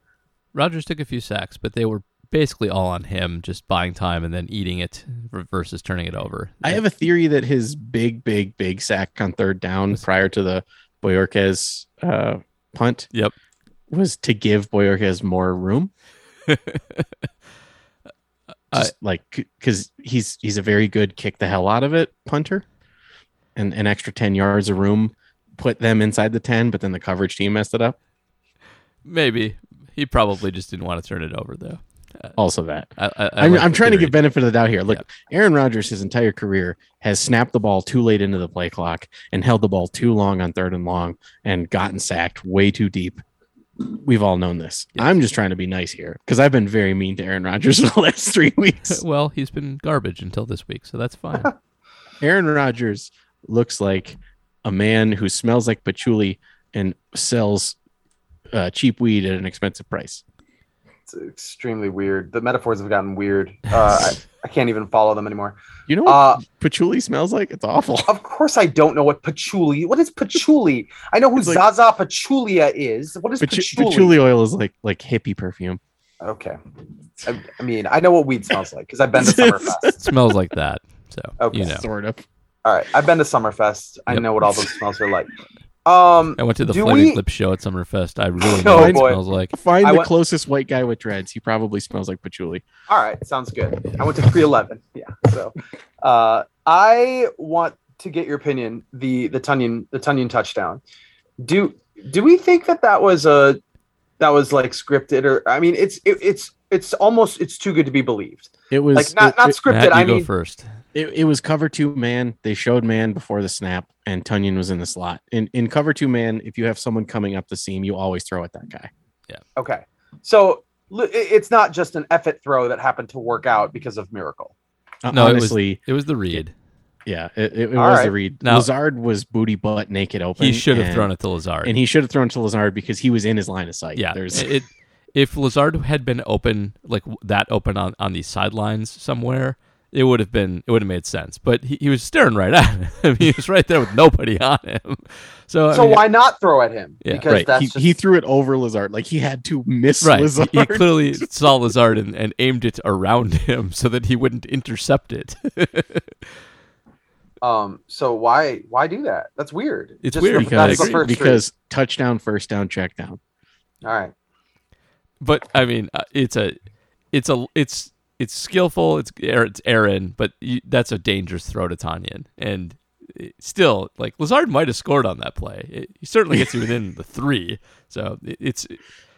Rodgers took a few sacks, but they were basically all on him, just buying time and then eating it versus turning it over. I have a theory that his big big big sack on third down prior to the Bojorquez uh, punt Yep. was to give Bojorquez more room I- like because he's he's a very good kick the hell out of it punter and an extra 10 yards of room put them inside the 10 but then the coverage team messed it up Maybe he probably just didn't want to turn it over though. Also that I, I, I I'm, like I'm trying to give benefit of the doubt here. Look, Aaron Rodgers, his entire career, has snapped the ball too late into the play clock and held the ball too long on third and long and gotten sacked way too deep. we've all known this. I'm just trying to be nice here because I've been very mean to Aaron Rodgers for the last three weeks. well, he's been garbage until this week, so that's fine. Aaron Rodgers looks like a man who smells like patchouli and sells uh, cheap weed at an expensive price. It's extremely weird. The metaphors have gotten weird. Uh, I, I can't even follow them anymore. You know what Uh, patchouli smells like? It's awful. of course, I don't know what patchouli. What is patchouli? I know who It's like- Zaza Pachulia is. What is Patch- patchouli? patchouli oil is like like hippie perfume. Okay. I, I mean, I know what weed smells like because I've been to Summerfest. smells like that. So Okay. you know. Sort of. All right, I've been to Summerfest. I Yep. know what all those smells are like. Um, I went to the Do Flaming we- Lip show at Summerfest. I really know Oh, what smells like. Find I the went- closest white guy with dreads. He probably smells like patchouli. all right, sounds good. I went to 311. Yeah. So, uh, I want to get your opinion. The the Tonyan the Tonyan touchdown. Do do we think that that was a that was like scripted or I mean it's it, it's it's almost it's too good to be believed. It was Like not it- not scripted. Matt, you I go mean first. It, it was cover two man. They showed man before the snap, and Tonyan was in the slot. In in cover two man, if you have someone coming up the seam, you always throw at that guy. Yeah. Okay. So it's not just an effort throw that happened to work out because of miracle. Uh, No, it was- honestly, It was the read. yeah, it, it, it was right. the read. Now- Lazard was booty butt naked open. He should have and- thrown it to Lazard. and he should have thrown to Lazard because he was in his line of sight. yeah, there's it. If Lazard had been open, like that open on on the sidelines somewhere, it would have been it would have made sense. But he, he was staring right at him. He was right there with nobody on him. So, I So mean, why not throw at him? Yeah. because right. that's He, just, he threw it over Lazard. Like he had to miss Right. Lazard. He, he clearly saw Lazard and, and aimed it around him so that he wouldn't intercept it. um. So why why do that? That's weird. It's Just weird for- that's because the first because touchdown, first down, check down. all right. but I mean, uh, it's a, it's a, it's it's skillful. It's it's Aaron, but you, that's a dangerous throw to Tonyan, and it- still, like Lazard might have scored on that play. It, he certainly gets you within the three, so it, it's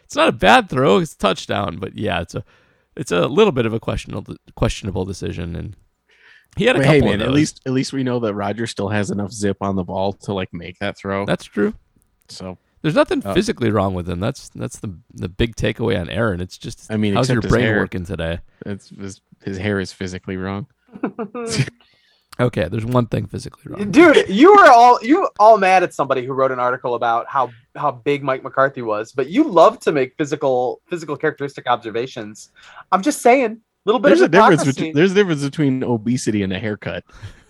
it's not a bad throw. It's a touchdown, but yeah, it's a it's a little bit of a questionable questionable decision, and he had a But couple hey of man, at least at least we know that Roger still has enough zip on the ball to like make that throw. that's true. so There's nothing Oh. physically wrong with him. That's that's the the big takeaway on Aaron. It's just I mean, how's your brain hair. working today? it's his, his hair is physically wrong. Okay, there's one thing physically wrong. Dude, you were all you all mad at somebody who wrote an article about how how big Mike McCarthy was, but you love to make physical physical characteristic observations. I'm just saying, little bit There's a difference between there's a difference between obesity and a haircut.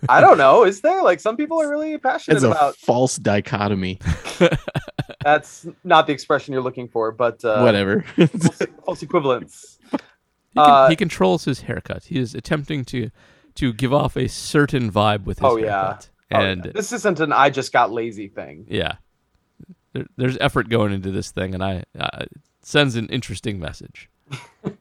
I don't know. Is there like some people are really passionate It's a about? false dichotomy. That's not the expression you're looking for, but uh, Whatever. false, false equivalence. He, can, Uh, he controls his haircut. He is attempting to to give off a certain vibe with his Oh, yeah. haircut. Oh, yeah. And this isn't an "I just got lazy" thing. yeah, There, there's effort going into this thing, and I uh, it sends an interesting message.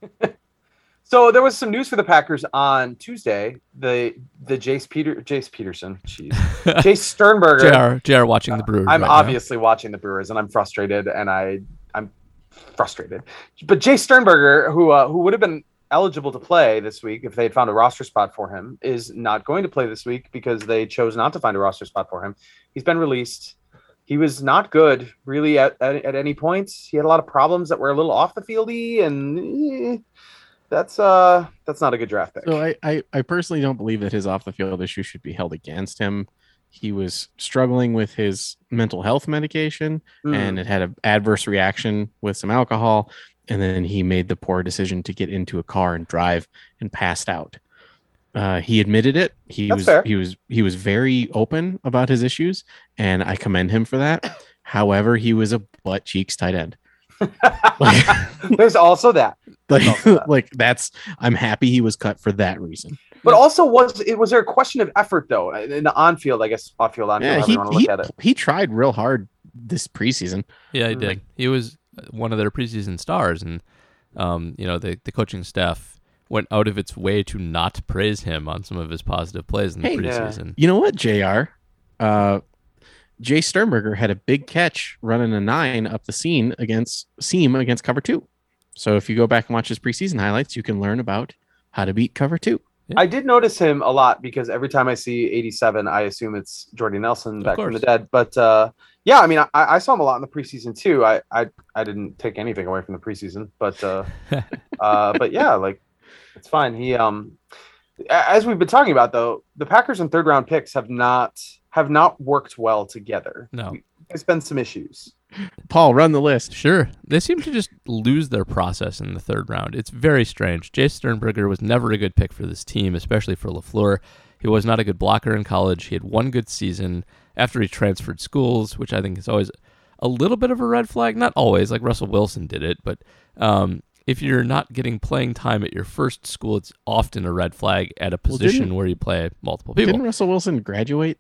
So there was some news for the Packers on Tuesday. The the Jace Peter Jace Peterson, jeez, Jace Sternberger. Jr. Jr. watching the Brewers. I'm right now. obviously watching the Brewers, and I'm frustrated, and I I'm frustrated. But Jace Sternberger, who uh, who would have been eligible to play this week if they had found a roster spot for him, is not going to play this week because they chose not to find a roster spot for him. He's been released. He was not good, really, at, at, at any point. He had a lot of problems that were a little off the fieldy, and eh, that's uh that's not a good draft pick. So I, I, I personally don't believe that his off the field issue should be held against him. He was struggling with his mental health medication Hmm. and it had an adverse reaction with some alcohol. And then he made the poor decision to get into a car and drive and passed out. Uh, he admitted it. He That's was fair. he was he was very open about his issues, and I commend him for that. However, he was a butt cheeks tight end. There's also that. Like, also that. like that's I'm happy he was cut for that reason. But also, was it was there a question of effort though in the on field? I guess off field, on field, Yeah, he you want to he, look at it. he tried real hard this preseason. Yeah, he did. He was one of their preseason stars, and um, you know the the coaching staff went out of its way to not praise him on some of his positive plays in the Hey, yeah. preseason. You know what, Jr. Uh, Jay Sternberger had a big catch running a nine up the scene against seam against cover two. So if you go back and watch his preseason highlights, you can learn about how to beat cover two. I did notice him a lot because every time I see 87, I assume it's Jordy Nelson back from the dead. But uh, Yeah, I mean, I, I saw him a lot in the preseason too. I, I, I didn't take anything away from the preseason, but, uh, uh, but yeah, like it's fine. He, um, as we've been talking about though, the Packers and third round picks have not have not worked well together. No. There's been some issues. Paul, run the list. Sure. They seem to just lose their process in the third round. It's very strange. Jay Sternberger was never a good pick for this team, especially for LaFleur. He was not a good blocker in college. He had one good season after he transferred schools, which I think is always a little bit of a red flag. Not always, like Russell Wilson did it, but um, if you're not getting playing time at your first school, it's often a red flag at a position didn't- where you play multiple people. Didn't Russell Wilson graduate?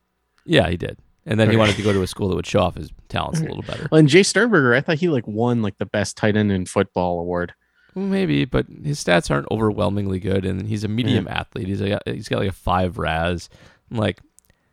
Yeah, he did. And then he wanted to go to a school that would show off his talents a little better. Well, and Jay Sternberger, I thought he like won like the best tight end in football award. Maybe, but his stats aren't overwhelmingly good, and he's a medium athlete. He's a, he's got like a five RAS, like,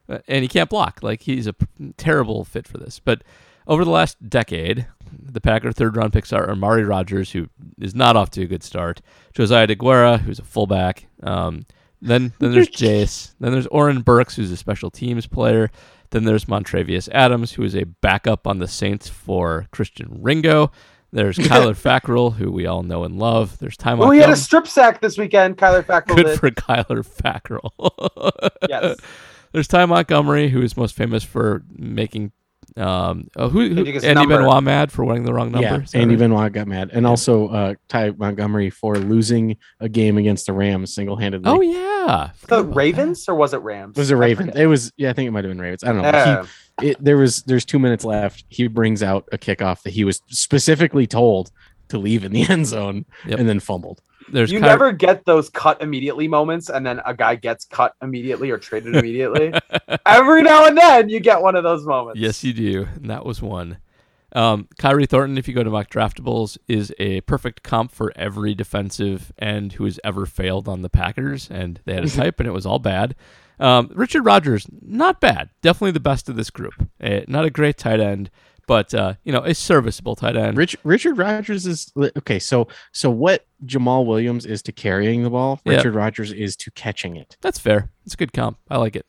uh, and he can't block. Like he's a p- terrible fit for this. But over the last decade, the Packer third round picks are Amari Rodgers, who is not off to a good start, Josiah Deguara, who's a fullback. Um, then then there's Jace. Then there's Oren Burks, who's a special teams player. Then there's Montravius Adams, who is a backup on the Saints for Christian Ringo. There's Kyler Fackrell, who we all know and love. There's Ty Oh, he had a strip sack this weekend. Kyler Fackrell Good did. for Kyler Fackrell. Yes. There's Ty Montgomery, who is most famous for making um oh, who, who Andy number. Benoit mad for winning the wrong number. Yeah, Andy right? Benoit got mad, and also uh, Ty Montgomery for losing a game against the Rams single handedly. Oh yeah, The about that. Ravens or was it Rams? was it I Ravens? forget. It was. Yeah, I think it might have been Ravens. I don't know. but Yeah. He, it, there was. There's two minutes left. He brings out a kickoff that he was specifically told to leave in the end zone, Yep. and then fumbled. There's you never get those cut immediately moments, and then a guy gets cut immediately or traded immediately. Every now and then, you get one of those moments. Yes, you do, and that was one. Um, Khyri Thornton, if you go to mock draftables, is a perfect comp for every defensive end who has ever failed on the Packers, and they had a type, and it was all bad. Um, Richard Rodgers, not bad, definitely the best of this group. Eh, not a great tight end, but uh, you know, a serviceable tight end. Rich, Richard Rodgers is okay. So so what Jamaal Williams is to carrying the ball, Yeah. Richard Rodgers is to catching it. That's fair. It's a good comp. I like it.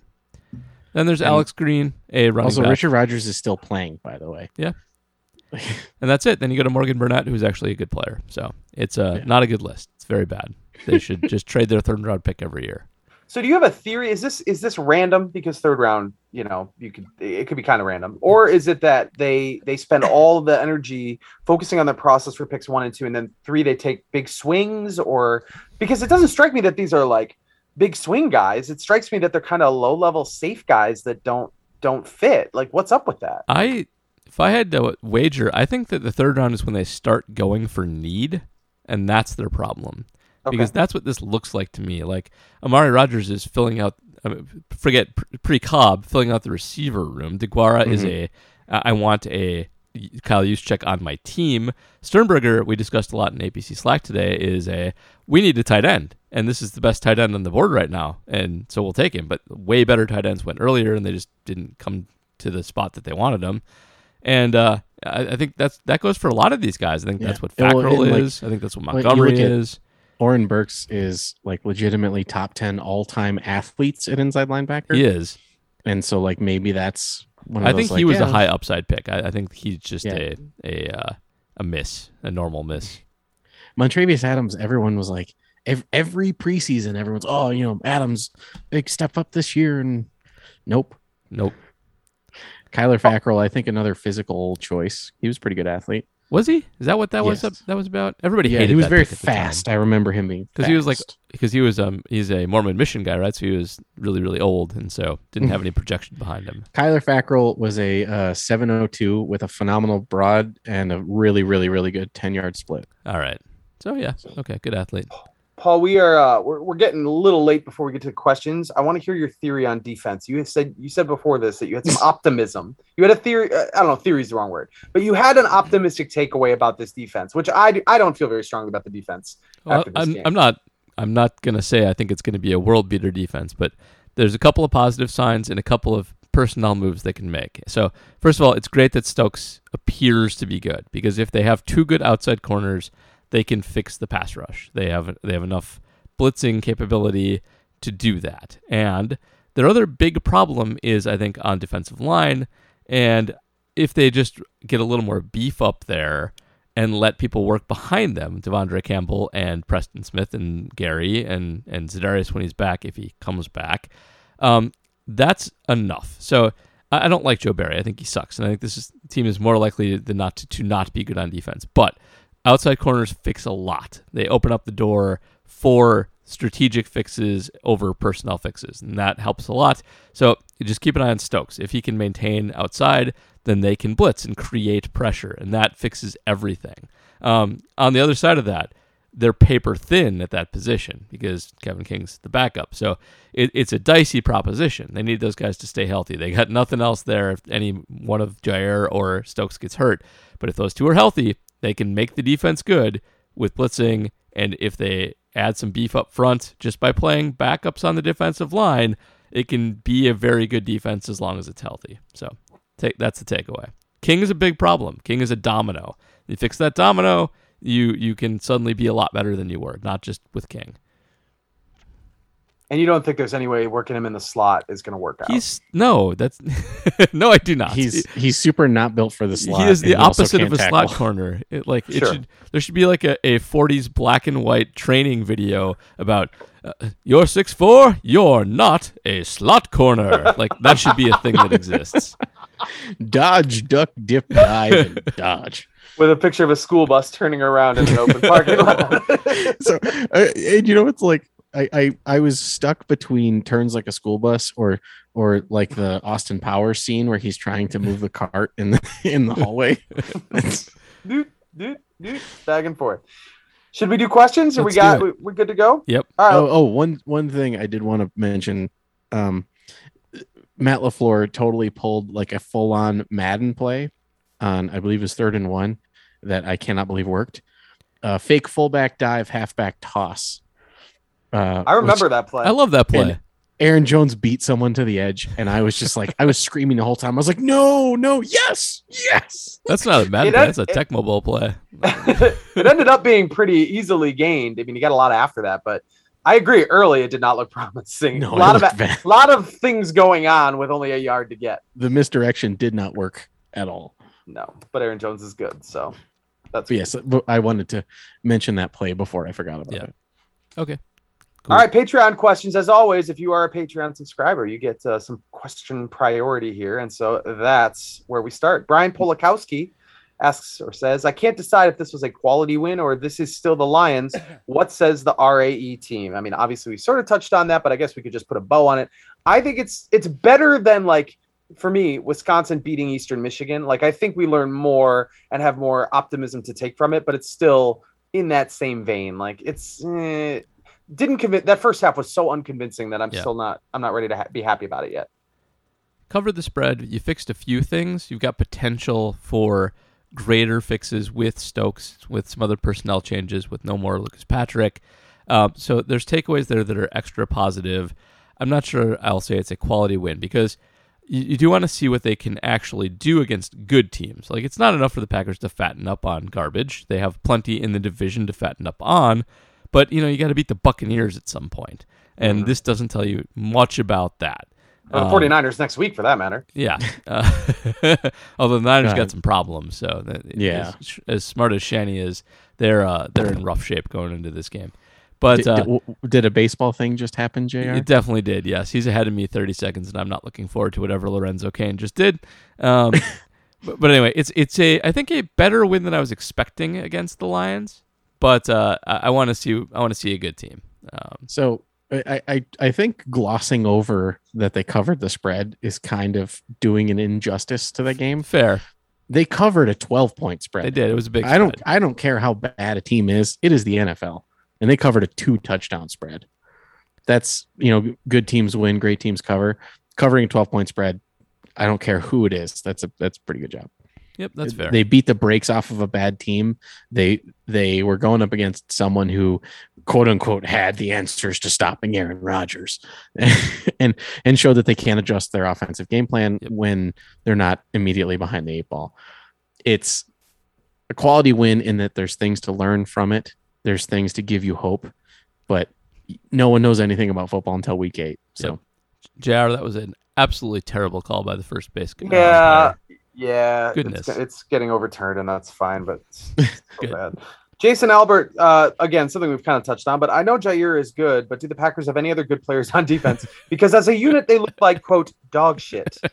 Then there's And- Alex Green, a running Also, back, Richard Rodgers is still playing, by the way. Yeah, and that's it. Then you go to Morgan Burnett, who's actually a good player. So it's uh, Yeah. not a good list. It's very bad. They should just trade their third round pick every year. So, do you have a theory? Is this is this random? Because third round, you know, you could it could be kind of random, or is it that they they spend all the energy focusing on the process for picks one and two, and then three they take big swings, or because it doesn't strike me that these are like big swing guys. It strikes me that they're kind of low level safe guys that don't don't fit. Like, what's up with that? I, if I had to wager, I think that the third round is when they start going for need, and that's their problem. Okay. Because that's what this looks like to me. Like Amari Rodgers is filling out, I mean, forget pre Cobb, filling out the receiver room. Deguara is a I want a Kyle Juszczyk on my team. Sternberger, we discussed a lot in APC Slack today, is a we need a tight end, and this is the best tight end on the board right now, and so we'll take him. But way better tight ends went earlier, and they just didn't come to the spot that they wanted them. And uh, I, I think that's that goes for a lot of these guys. I think that's what Yeah, well, Fackrell like- is. I think that's what like, you Montgomery look at- is. Oren Burks is like legitimately top 10 all time athletes at inside linebacker. He is. And so, like, maybe that's one of I those, think like, he was yeah, a high upside pick. I, I think he's just Yeah. a a uh, a miss, a normal miss. Montravius Adams, everyone was like, ev- every preseason, everyone's, oh, you know, Adams, big step up this year. And nope. Nope. Kyler Fackrell, I think another physical choice. He was a pretty good athlete. Was he? Is that what that was? Up, that was about. Everybody Yeah, hated. he was very pick at the time. fast. I remember him being because he was like because he was um he's a Mormon mission guy, right? So he was really really old, and so didn't have any projection behind him. Kyler Fackrell was a uh, 702 with a phenomenal broad and a really, really, really good 10 yard split. All right. So yeah, okay, good athlete. Paul, we are uh, we're, we're getting a little late before we get to the questions. I want to hear your theory on defense. You said you said before this that you had some optimism. You had a theory. Uh, I don't know. Theory is the wrong word, but you had an optimistic takeaway about this defense, which I do- I don't feel very strongly about the defense. Well, after this I'm game. I'm not I'm not gonna say I think it's gonna be a world beater defense, but there's a couple of positive signs and a couple of personnel moves they can make. So first of all, it's great that Stokes appears to be good because if they have two good outside corners, they can fix the pass rush. They have they have enough blitzing capability to do that. And their other big problem is I think on defensive line, and if they just get a little more beef up there and let people work behind them, De'Vondre Campbell and Preston Smith and Gary and and Za'Darius when he's back, if he comes back, um, that's enough. So I I don't like Joe Barry. I think he sucks, and I think this is, team is more likely than not to, to not be good on defense. But outside corners fix a lot. They open up the door for strategic fixes over personnel fixes, and that helps a lot. So just keep an eye on Stokes. If he can maintain outside, then they can blitz and create pressure, and that fixes everything. Um, on the other side of that, they're paper thin at that position because Kevin King's the backup. So it, it's a dicey proposition. They need those guys to stay healthy. They got nothing else there if any one of Jaire or Stokes gets hurt. But if those two are healthy, they can make the defense good with blitzing. And if they add some beef up front just by playing backups on the defensive line, it can be a very good defense as long as it's healthy. So take that's the takeaway. King is a big problem. King is a domino. You fix that domino, you you can suddenly be a lot better than you were, not just with King. And you don't think there's any way working him in the slot is going to work out? He's no, that's no, I do not. He's he's super not built for the slot. he is the also opposite of can't a slot corner. It, like it should there should be like a, a 40s black and white training video about uh, you're six four, you're not a slot corner. like that should be a thing that exists. Dodge, duck, dip, dive, and dodge. with a picture of a school bus turning around in an open parking lot. so uh, and you know it's like I, I I was stuck between turns like a school bus or or like the Austin Powers scene where he's trying to move the cart in the in the hallway. It's- doot, doot, doot, back and forth. Should we do questions? Or we Let's do got it. we, we're good to go? Yep. All right. oh, oh one one thing I did want to mention um Matt LaFleur totally pulled like a full on Madden play on I believe his third and one that I cannot believe worked. Uh, fake fullback dive, halfback toss. Uh, I which- remember that play. I love that play. And- Aaron Jones beat someone to the edge, and I was just like, I was screaming the whole time. I was like, no, no, yes, yes. That's not a bad play, had- that's a it- Tecmo Bowl play. it ended up being pretty easily gained. I mean, you got a lot after that, but I agree. Early, it did not look promising. No, a lot of bad. a lot of things going on with only a yard to get. the misdirection did not work at all. No, but Aaron Jones is good, so that's But yes, but I wanted to mention that play before I forgot about Yeah. it. Okay. All right, Patreon questions. As always, if you are a Patreon subscriber, you get uh, some question priority here. And so that's where we start. Brian Polakowski asks or says, I can't decide if this was a quality win or this is still the Lions. What says the RAE team? I mean, obviously, we sort of touched on that, but I guess we could just put a bow on it. I think it's it's better than like for me, Wisconsin beating Eastern Michigan. Like I think we learn more and have more optimism to take from it, but it's still in that same vein. Like it's eh, didn't convince that first half was so unconvincing that I'm Yeah. still not I'm not ready to ha- be happy about it yet. covered the spread. You fixed a few things. You've got potential for greater fixes with Stokes, with some other personnel changes, with no more Lucas Patrick. Um, so there's takeaways there that are extra positive. I'm not sure I'll say it's a quality win because you, you do want to see what they can actually do against good teams. Like it's not enough for the Packers to fatten up on garbage. They have plenty in the division to fatten up on, but you know you got to beat the Buccaneers at some point, and Mhm. this doesn't tell you much about that. Or the Um, 49ers next week for that matter. yeah. Uh, although the Niners got some problems, so that, Yeah. as, as smart as Shanny is, they're uh, they're in rough shape going into this game. But did, uh, did a baseball thing just happen, Jr.? it definitely did. Yes, he's ahead of me 30 seconds, and I'm not looking forward to whatever Lorenzo Cain just did. Um, but, but anyway, it's it's a I think a better win than I was expecting against the Lions. But uh, I, I want to see I want to see a good team. Um, So I, I I think glossing over that they covered the spread is kind of doing an injustice to the game. fair, They covered a 12 point spread. they did. It was a big. I don't. I don't care how bad a team is. It is the NFL, and they covered a two touchdown spread. That's you know good teams win, great teams cover. Covering a 12 point spread, I don't care who it is. That's a that's a pretty good job. Yep, that's fair. They beat the brakes off of a bad team. They they were going up against someone who quote unquote had the answers to stopping Aaron Rodgers and and showed that they can adjust their offensive game plan Yep. when they're not immediately behind the eight ball. It's a quality win in that there's things to learn from it. There's things to give you hope, but no one knows anything about football until week eight. So Yep. Jr. That was an absolutely terrible call by the first base. uh, Yeah. Yeah, Goodness. It's, it's getting overturned, and that's fine, but it's so bad. Jason Albert, uh, again, something we've kind of touched on, but I know Jaire is good, but do the Packers have any other good players on defense? Because as a unit, they look like quote dog shit.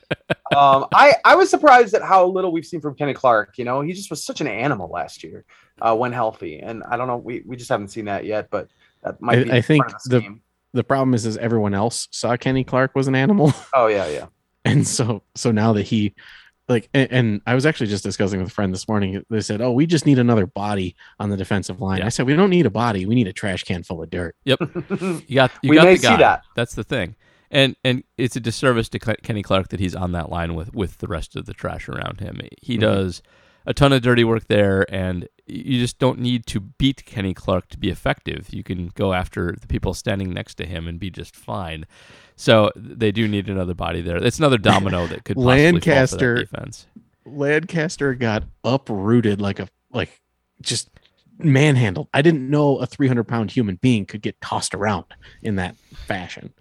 Um, I I was surprised at how little we've seen from Kenny Clark. You know, he just was such an animal last year uh, when healthy, and I don't know, we we just haven't seen that yet, but that might I- be. I think the- scheme. The problem is, is everyone else saw Kenny Clark was an animal, oh yeah yeah and so so now that he like and, and i was actually just discussing with a friend this morning they said oh we just need another body on the defensive line Yeah. i said we don't need a body we need a trash can full of dirt Yep, You got you We got may the see guy. that. That's the thing. And and it's a disservice to Kenny Clark that he's on that line with with the rest of the trash around him. He Mhm. does a ton of dirty work there, and you just don't need to beat Kenny Clark to be effective. You can go after the people standing next to him and be just fine. So they do need another body there. It's another domino that could possibly Lancaster- fall for that defense. lancaster got uprooted like a like just manhandled i didn't know a 300 pound human being could get tossed around in that fashion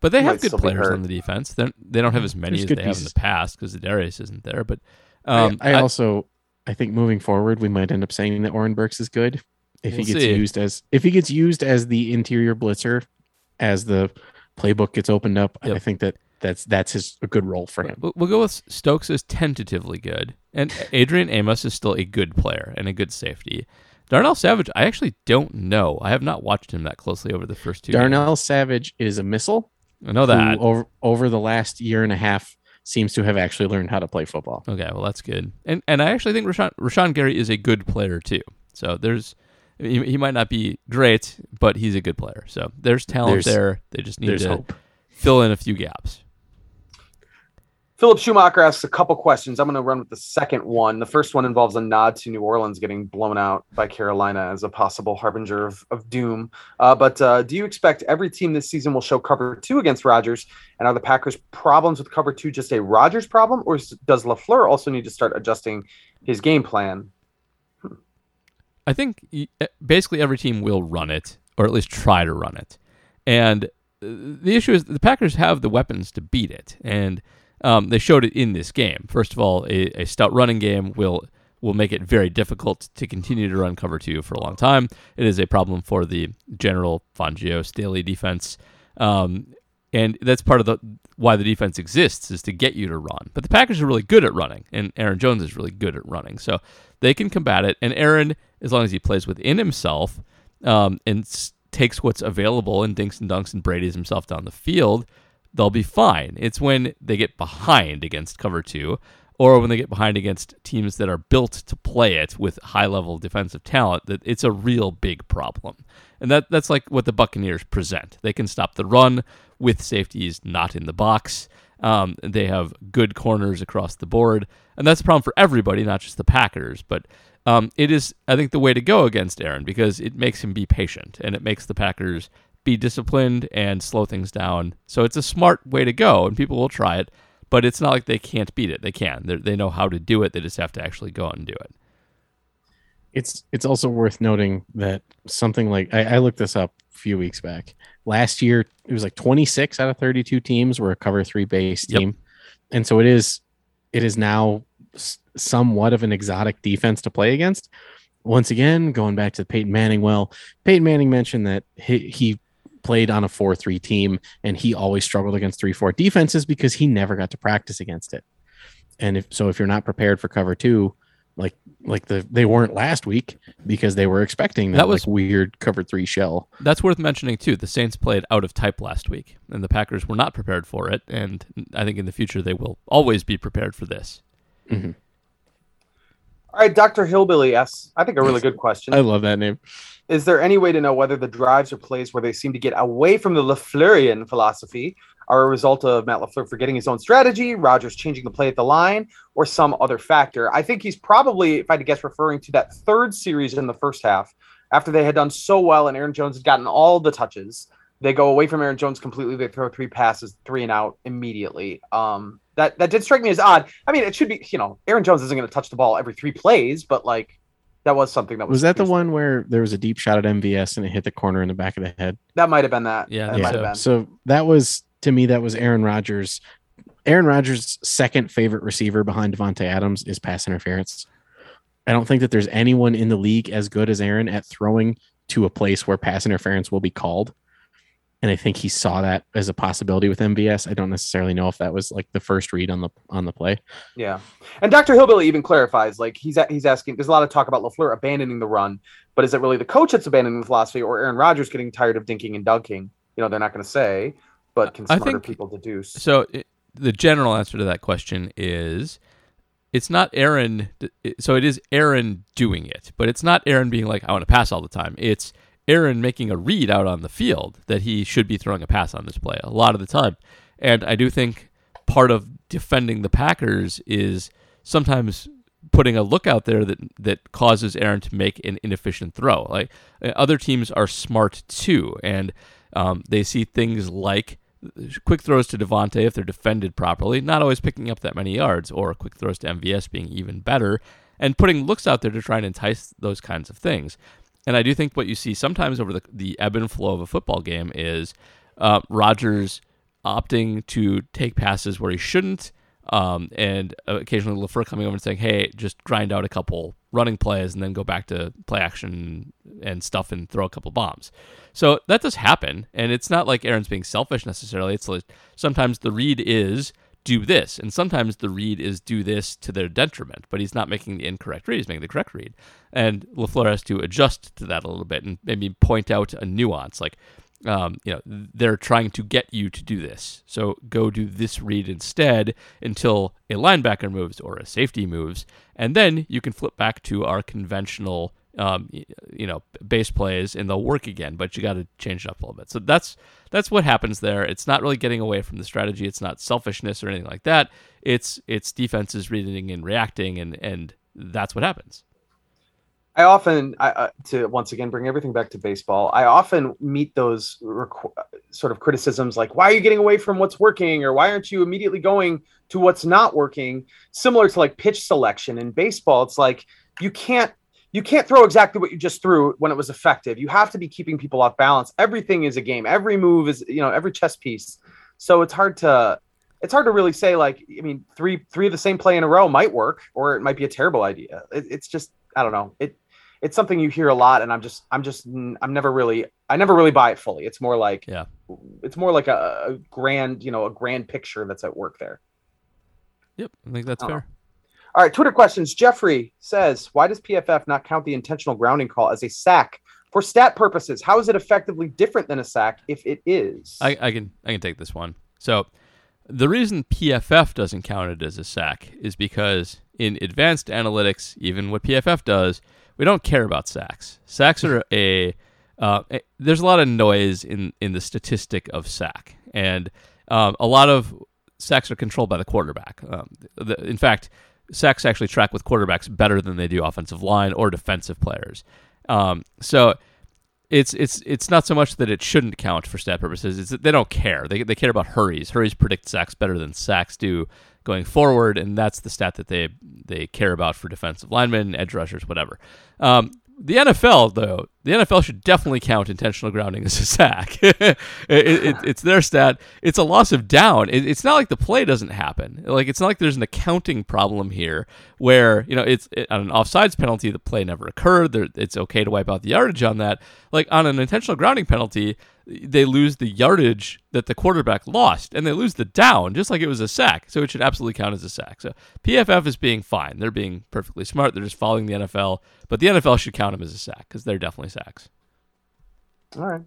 But they have good players hurt. on the defense. They're, they don't have as many There's as good they have in the past because the Darius isn't there. But I- um, I, also i think moving forward we might end up saying that Oren Burks is good if We'll he gets see. used as if he gets used as the interior blitzer as the playbook gets opened up Yep. i think that that's that's his a good role for him We'll, go with Stokes is tentatively good, and Adrian Amos is still a good player and a good safety. Darnell Savage, I actually don't know. I have not watched him that closely over the first two. Darnell Savage is a missile. I know that. over over the last year and a half seems to have actually learned how to play football. Okay, well that's good, and and I actually think Rashan Rashan Gary is a good player too. So there's. He, he might not be great, but he's a good player. So there's talent There's- there. They just need to hope. fill in a few gaps. Philip Schumacher asks a couple questions. I'm going to run with the second one. The first one involves a nod to New Orleans getting blown out by Carolina as a possible harbinger of, of doom. Uh, but uh, do you expect every team this season will show cover two against Rodgers? And are the Packers' problems with cover two just a Rodgers problem, or does LaFleur also need to start adjusting his game plan? I think basically every team will run it, or at least try to run it. And uh, the issue is the Packers have the weapons to beat it, and um, they showed it in this game. First of all, a, a stout running game will will make it very difficult to continue to run cover two for a long time. It is a problem for the general Fangio Staley defense. Um, and that's part of the why the defense exists is to get you to run. But the Packers are really good at running, and Aaron Jones is really good at running, so they can combat it. And Aaron, as long as he plays within himself um, and s- takes what's available and dinks and dunks and Brady's himself down the field, they'll be fine. It's when they get behind against cover two, or when they get behind against teams that are built to play it with high level defensive talent that it's a real big problem. And that that's like what the Buccaneers present. They can stop the run with safeties not in the box. Um, they have good corners across the board, and that's a problem for everybody, not just the Packers. But um, it is, I think, the way to go against Aaron because it makes him be patient and it makes the Packers be disciplined and slow things down. So it's a smart way to go, and people will try it. But it's not like they can't beat it. They can. They're, they know how to do it. They just have to actually go out and do it. It's it's also worth noting that something like I, I looked this up a few weeks back. Last year it was like 26 out of 32 teams were a cover three base Yep. team, and so it is it is now somewhat of an exotic defense to play against. Once again, going back to Peyton Manning. Well, Peyton Manning mentioned that he, he played on a 4-3 team and he always struggled against 3-4 defenses because he never got to practice against it. And if so if you're not prepared for cover 2, like like the they weren't last week because they were expecting that, That was- like weird cover 3 shell. That's worth mentioning too. The Saints played out of type last week, and the Packers were not prepared for it. And I think in the future they will always be prepared for this. Mm-hmm. All right, Dr. Hillbilly asks, I think a really good question. I love that name. Is there any way to know whether the drives or plays where they seem to get away from the LaFleurian philosophy are a result of Matt LaFleur forgetting his own strategy, Rodgers changing the play at the line, or some other factor? I think he's probably, if I had to guess, referring to that third series in the first half after they had done so well and Aaron Jones had gotten all the touches. They go away from Aaron Jones completely. They throw three passes, three and out immediately. Um, that that did strike me as odd. I mean, it should be, you know, Aaron Jones isn't going to touch the ball every three plays, but like that was something that was. Was that the one where there was a deep shot at MVS and it hit the corner in the back of the head? That might have been that. Yeah, that think might so. have been. So that was to me that was Aaron Rodgers Aaron Rodgers' second favorite receiver behind Davante Adams is pass interference. I don't think that there's anyone in the league as good as Aaron at throwing to a place where pass interference will be called. And I think he saw that as a possibility with MVS. I don't necessarily know if that was like the first read on the on the play. Yeah, and Dr. Hillbilly even clarifies, like he's he's asking. There's a lot of talk about Lafleur abandoning the run, but is it really the coach that's abandoning the philosophy, or Aaron Rodgers getting tired of dinking and dunking? You know, they're not going to say, but can I think- people deduce? So it, the general answer to that question is it's not Aaron. So it is Aaron doing it, but it's not Aaron being like, I want to pass all the time. It's Aaron making a read out on the field that he should be throwing a pass on this play a lot of the time. And I do think part of defending the Packers is sometimes putting a look out there that that causes Aaron to make an inefficient throw. Like uh, other teams are smart too, and um, they see things like quick throws to Davante if they're defended properly, not always picking up that many yards, or quick throws to MVS being even better, and putting looks out there to try and entice those kinds of things. And I do think what you see sometimes over the, the ebb and flow of a football game is uh, Rodgers opting to take passes where he shouldn't, um, and occasionally LaFleur coming over and saying, "Hey, just grind out a couple running plays and then go back to play action and stuff and throw a couple bombs." So that does happen, and it's not like Aaron's being selfish necessarily. It's like sometimes the read is do this, and sometimes the read is do this to their detriment. But he's not making the incorrect read; he's making the correct read, and Lafleur has to adjust to that a little bit and maybe point out a nuance, like um, you know, they're trying to get you to do this. So go do this read instead until a linebacker moves or a safety moves, and then you can flip back to our conventional, um, you know, base plays, and they'll work again. But you got to change it up a little bit. So that's that's what happens there. It's not really getting away from the strategy. It's not selfishness or anything like that. It's it's defenses reading and reacting, and and that's what happens. I often, I, uh, to once again bring everything back to baseball, I often meet those requ- sort of criticisms like, why are you getting away from what's working? Or why aren't you immediately going to what's not working? Similar to like pitch selection in baseball, it's like you can't. You can't throw exactly what you just threw when it was effective. You have to be keeping people off balance. Everything is a game. Every move is, you know, every chess piece. So it's hard to, it's hard to really say. Like, I mean, three three of the same play in a row might work, or it might be a terrible idea. It, it's just, I don't know. It it's something you hear a lot and i'm just i'm just i'm never really i never really buy it fully it's more like Yeah. it's more like a, a grand you know a grand picture that's at work there Yep, I think that's Oh. fair. All right twitter questions jeffrey says why does pff not count the intentional grounding call as a sack for stat purposes how is it effectively different than a sack if it is I, I can I can take this one. So the reason PFF doesn't count it as a sack is because in advanced analytics, even what PFF does, we don't care about sacks. Sacks are a uh, there's a lot of noise in in the statistic of sack, and um, a lot of sacks are controlled by the quarterback. Um, the, in fact, sacks actually track with quarterbacks better than they do offensive line or defensive players. Um, so it's it's it's not so much that it shouldn't count for stat purposes. It's that they don't care. They they care about hurries. Hurries predict sacks better than sacks do going forward, and that's the stat that they they care about for defensive linemen, edge rushers, whatever. Um, the NFL though, the NFL should definitely count intentional grounding as a sack. it, it, it's their stat. It's a loss of down. It, it's not like the play doesn't happen. Like it's not like there's an accounting problem here where you know it's it, on an offsides penalty the play never occurred. There, it's okay to wipe out the yardage on that. Like on an intentional grounding penalty, they lose the yardage that the quarterback lost, and they lose the down just like it was a sack. So it should absolutely count as a sack. So PFF is being fine. They're being perfectly smart. They're just following the NFL, but the NFL should count them as a sack because they're definitely sacks. all right.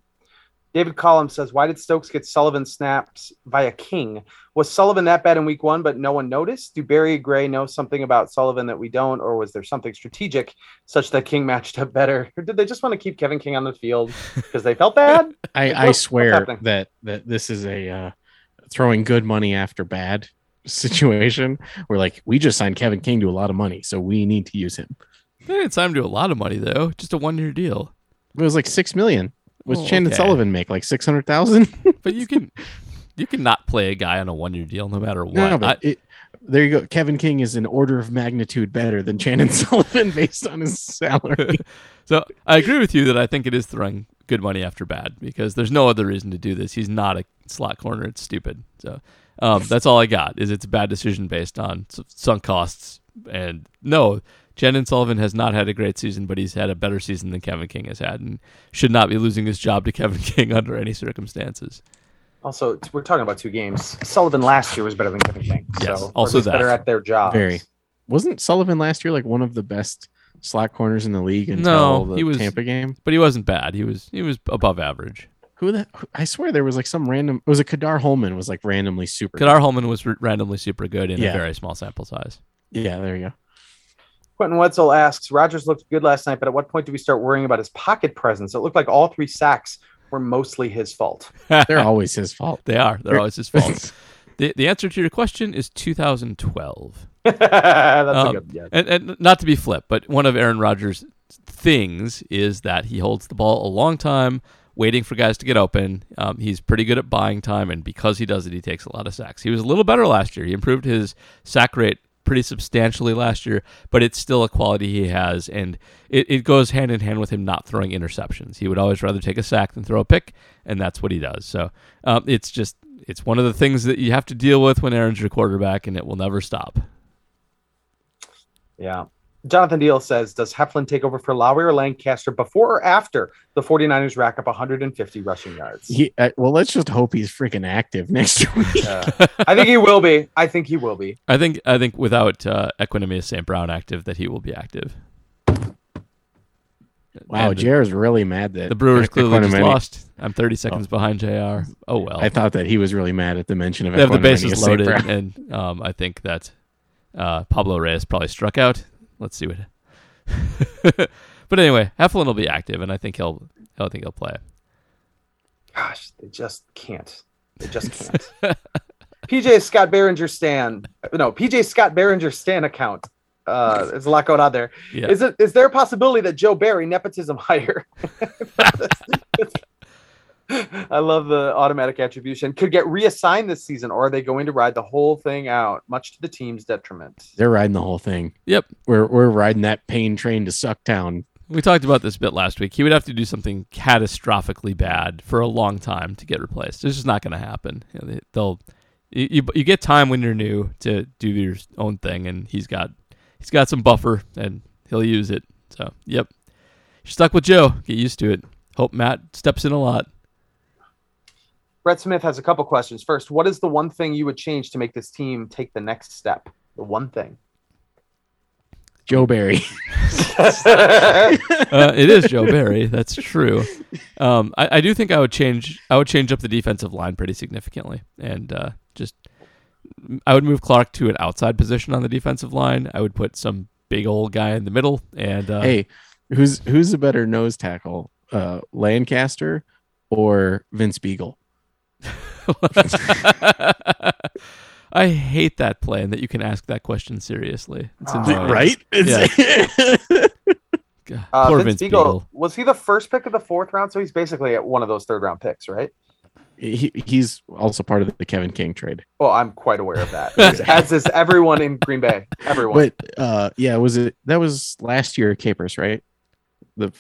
David collins says why did stokes get sullivan snaps via king? Was sullivan that bad in week one but no one noticed? Do barry gray know something about sullivan that we don't or was there something strategic such that king matched up better? Or did they just want to keep kevin king on the field because they felt bad? I, Like, I swear that that this is a uh, throwing good money after bad situation where like we just signed Kevin King to a lot of money, so we need to use him. They didn't sign him to a lot of money though, just a one year deal. It was like six million. Was Oh, Chandon okay. Sullivan make like six hundred thousand? But you can you can not play a guy on a one year deal no matter what. no, I- it, there you go. Kevin King is an order of magnitude better than Chandon Sullivan based on his salary. So I agree with you that I think it is throwing good money after bad because there's no other reason to do this. He's not a slot corner. It's stupid. So Um, that's all I got. Is it's a bad decision based on sunk costs. And no, Jen Sullivan has not had a great season, but he's had a better season than Kevin King has had, and should not be losing his job to Kevin King under any circumstances. Also, we're talking about two games. Sullivan last year was better than Kevin King. Yes, so, also that. better at their job. Very. Wasn't Sullivan last year like one of the best slot corners in the league until No, the he was- Tampa game? But he wasn't bad. He was he was above average. Who the? I swear there was like some random. It was a Ka'dar Hollman was like randomly super. Ka'dar Hollman was r- randomly super good in Yeah. a very small sample size. Yeah, there you go. Quentin Wetzel asks, Rodgers looked good last night, but at what point do we start worrying about his pocket presence? It looked like all three sacks were mostly his fault. They're always his fault. They are. They're always his fault. the The answer to your question is 2012. That's a Um, good yeah. And, and not to be flip, but one of Aaron Rodgers' things is that he holds the ball a long time, waiting for guys to get open. Um, he's pretty good at buying time, and because he does it, he takes a lot of sacks. He was a little better last year. He improved his sack rate pretty substantially last year, but it's still a quality he has, and it, it goes hand in hand with him not throwing interceptions. He would always rather take a sack than throw a pick, and that's what he does. So um, it's just it's one of the things that you have to deal with when Aaron's your quarterback, and it will never stop. Yeah. Jonathan Deal says, Does Heflin take over for Lowry or Lancaster before or after the 49ers rack up 150 rushing yards? He, uh, well, let's just hope he's freaking active next week. Yeah. I think he will be. I think he will be. I think I think without uh, Equanimous St. Brown active, that he will be active. Wow, And the, JR's really mad that the Brewers clearly just lost. I'm 30 seconds behind Jr. Oh well, I thought that he was really mad at the mention of they have the bases loaded, and um, I think that uh, Pablo Reyes probably struck out. Let's see what. but anyway, Heflin will be active, and I think he'll I think he'll play. Gosh, they just can't. They just can't. PJ Scott Behringer Stan. No, PJ Scott Behringer Stan account. Uh, there's a lot going on there. Yeah, Is it is there a possibility that Joe Barry nepotism hire? I love the automatic attribution. Could get reassigned this season, or are they going to ride the whole thing out, much to the team's detriment? They're riding the whole thing. Yep. We're we're riding that pain train to Sucktown. we talked about this bit last week. He would have to do something catastrophically bad for a long time to get replaced. It's just not going to happen. You know, they, they'll you, you you get time when you're new to do your own thing, and he's got he's got some buffer, and he'll use it. So, yep, you're stuck with Joe. Get used to it. Hope Matt steps in a lot. Brett Smith has a couple questions. First, what is the one thing you would change to make this team take the next step? The one thing. Joe Barry. uh, it is Joe Barry. That's true. Um, I, I do think I would change. I would change up the defensive line pretty significantly, and uh, just I would move Clark to an outside position on the defensive line. I would put some big old guy in the middle, and uh, hey, who's who's a better nose tackle, uh, Lancaster or Vince Biegel? I hate that play and that you can ask that question seriously. It's annoying. right? It's- God, Uh, Poor Vince, Vince Biegel, Biegel. was he the first pick of the fourth round? So he's basically at one of those third round picks, right? he, he's also part of the Kevin King trade. Well, I'm quite aware of that. As is everyone in Green Bay. Everyone. But uh, yeah, was it that was last year Capers, right? The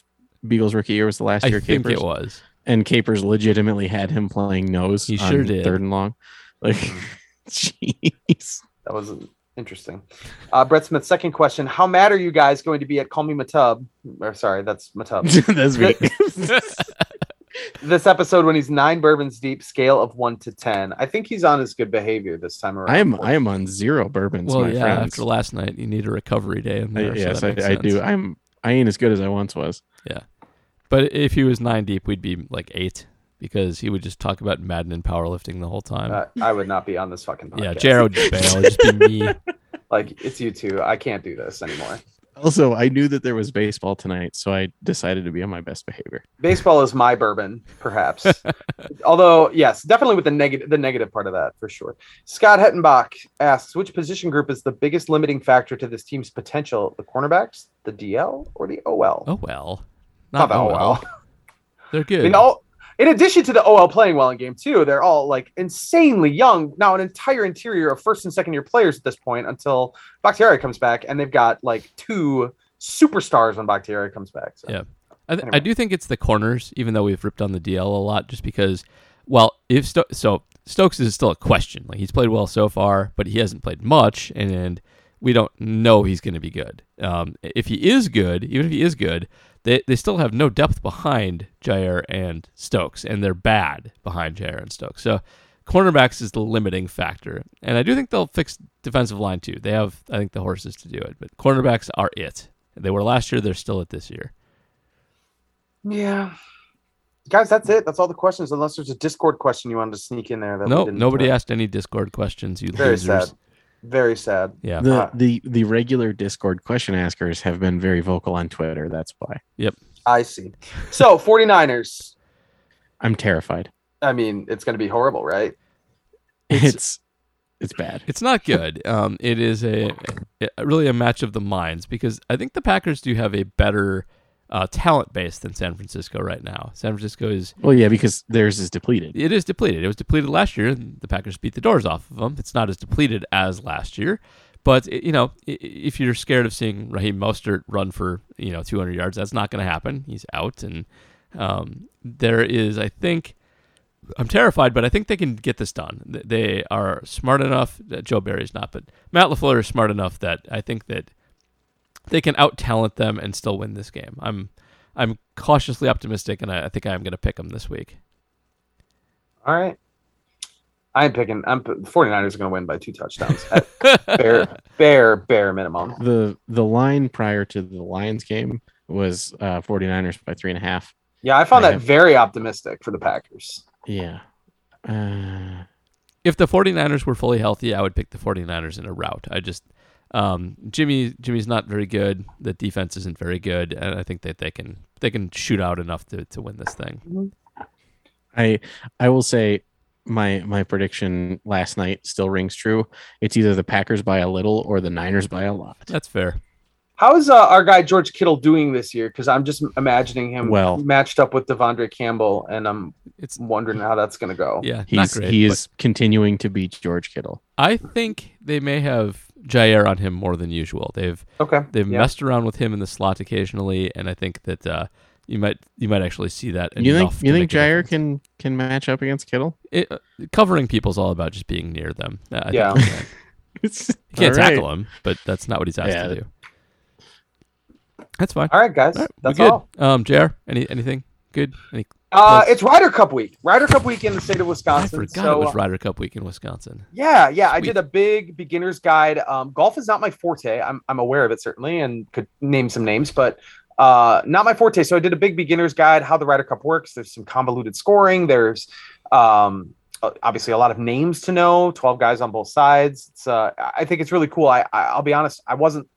Biegel's rookie year was the last I year think Capers, it was. And Capers legitimately had him playing nose. He on sure did. Third and long, like, jeez. That was interesting. Uh, Brett Smith, second question. How mad are you guys going to be at Call Me Matub? Or sorry, that's Matub. That's me. this episode when he's nine bourbons deep, scale of one to ten. I think he's on his good behavior this time around. I am I am on zero bourbons, Well, my yeah. friends. After last night, you need a recovery day in I- there. so yes, I, I do. I'm I ain't as good as I once was. But if he was nine deep, we'd be like eight because he would just talk about Madden and powerlifting the whole time. Uh, I would not be on this fucking podcast. yeah, Jared would just bail. It'd just be me. Like it's you two. I can't do this anymore. Also, I knew that there was baseball tonight, so I decided to be on my best behavior. Baseball is my bourbon, perhaps. Although, yes, definitely with the negative the negative part of that for sure. Scott Hettenbach asks, which position group is the biggest limiting factor to this team's potential? The cornerbacks, the DL, or the OL? Oh well, Not not the OL. well. They're good. mean, all, in addition to the OL playing well in game two, they're all like insanely young. Now, an entire interior of first and second year players at this point until Bakhtiari comes back, and they've got like two superstars when Bakhtiari comes back. So. Yeah. I, th- Anyway. I do think it's the corners, even though we've ripped on the DL a lot, just because. Well, if sto- so, Stokes is still a question. Like he's played well so far, but he hasn't played much, and we don't know he's going to be good. Um, if he is good, even if he is good, they, they still have no depth behind Jaire and Stokes, and they're bad behind Jaire and Stokes. So cornerbacks is the limiting factor, and I do think they'll fix defensive line too. They have, I think, the horses to do it, but cornerbacks are it. They were last year; they're still it this year. Yeah. Guys, that's it. That's all the questions. Unless there's a Discord question you wanted to sneak in there. That we No, didn't, nobody asked any Discord questions. You Very losers. sad. Very sad. Yeah, The Uh, the the regular Discord question askers have been very vocal on Twitter. That's why Yep. I see. So 49ers. I'm terrified. I mean, it's going to be horrible, right? It's- It's it's bad. It's not good. Um, it is a, a really a match of the minds because I think the Packers do have a better uh, talent base than San Francisco right now. San Francisco is Well, yeah, because theirs is depleted. it is depleted. It was depleted last year. and The Packers beat the doors off of them. It's not as depleted as last year, but it- you know if you're scared of seeing Raheem Mostert run for you know 200 yards, that's not going to happen. He's out, and um, there is I think. I'm terrified, but I think they can get this done. They are smart enough. Joe Barry's not, but Matt Lafleur is smart enough that I think that they can out talent them and still win this game. I'm I'm cautiously optimistic, and I, I think I am going to pick them this week. All right. I'm picking. I'm 49ers are going to win by two touchdowns. At bare, bare, bare minimum. The the line prior to the Lions game was uh 49ers by three and a half. Yeah, I found I that have- very optimistic for the Packers. Yeah. Uh, if the 49ers were fully healthy, I would pick the 49ers in a rout. I just um, Jimmy Jimmy's not very good. The defense isn't very good, and I think that they can they can shoot out enough to, to win this thing. I I will say my my prediction last night still rings true. It's either the Packers by a little or the Niners by a lot. That's fair. How is uh, our guy George Kittle doing this year? Because I'm just imagining him Well- matched up with De'Vondre Campbell, and I'm It's wondering how that's going to go. yeah, He's great. he but is continuing to beat George Kittle. I think they may have Jaire on him more than usual. They've Okay. they've Yeah. messed around with him in the slot occasionally, and I think that uh, you might you might actually see that. You think enough you to think make a Jaire difference. can can match up against Kittle? It, uh, covering people's all about just being near them. Uh, I think Yeah. he can. It's, You can't all right. tackle him, but that's not what he's asked Yeah. to do. That's fine. All right, guys. All right, that's good. all. Um, Jr. Any anything good? Any? Uh, it's Ryder Cup week. Ryder Cup week in the state of I Wisconsin. forgot so, it was uh, Ryder Cup week in Wisconsin. Yeah, yeah. I did a big beginner's guide. Um, golf is not my forte. I'm I'm aware of it certainly, and could name some names, but uh, not my forte. So I did a big beginner's guide how the Ryder Cup works. There's some convoluted scoring. There's um, uh, obviously a lot of names to know. Twelve guys on both sides. It's uh, I think it's really cool. I, I I'll be honest. I wasn't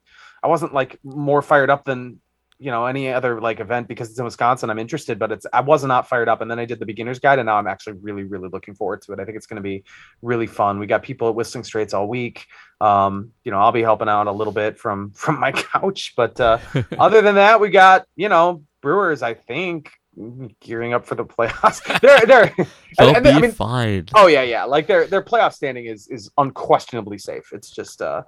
I wasn't like more fired up than you know any other like event because it's in Wisconsin. I'm interested, but it's I was not fired up. And then I did the beginner's guide, and now I'm actually really really looking forward to it. I think it's going to be really fun. We got people at Whistling Straits all week. Um, you know, I'll be helping out a little bit from from my couch, but uh, other than that, we got you know Brewers. I think gearing up for the playoffs. they're they're They'll and be I mean- fine. oh yeah yeah like their their playoff standing is is unquestionably safe. It's just uh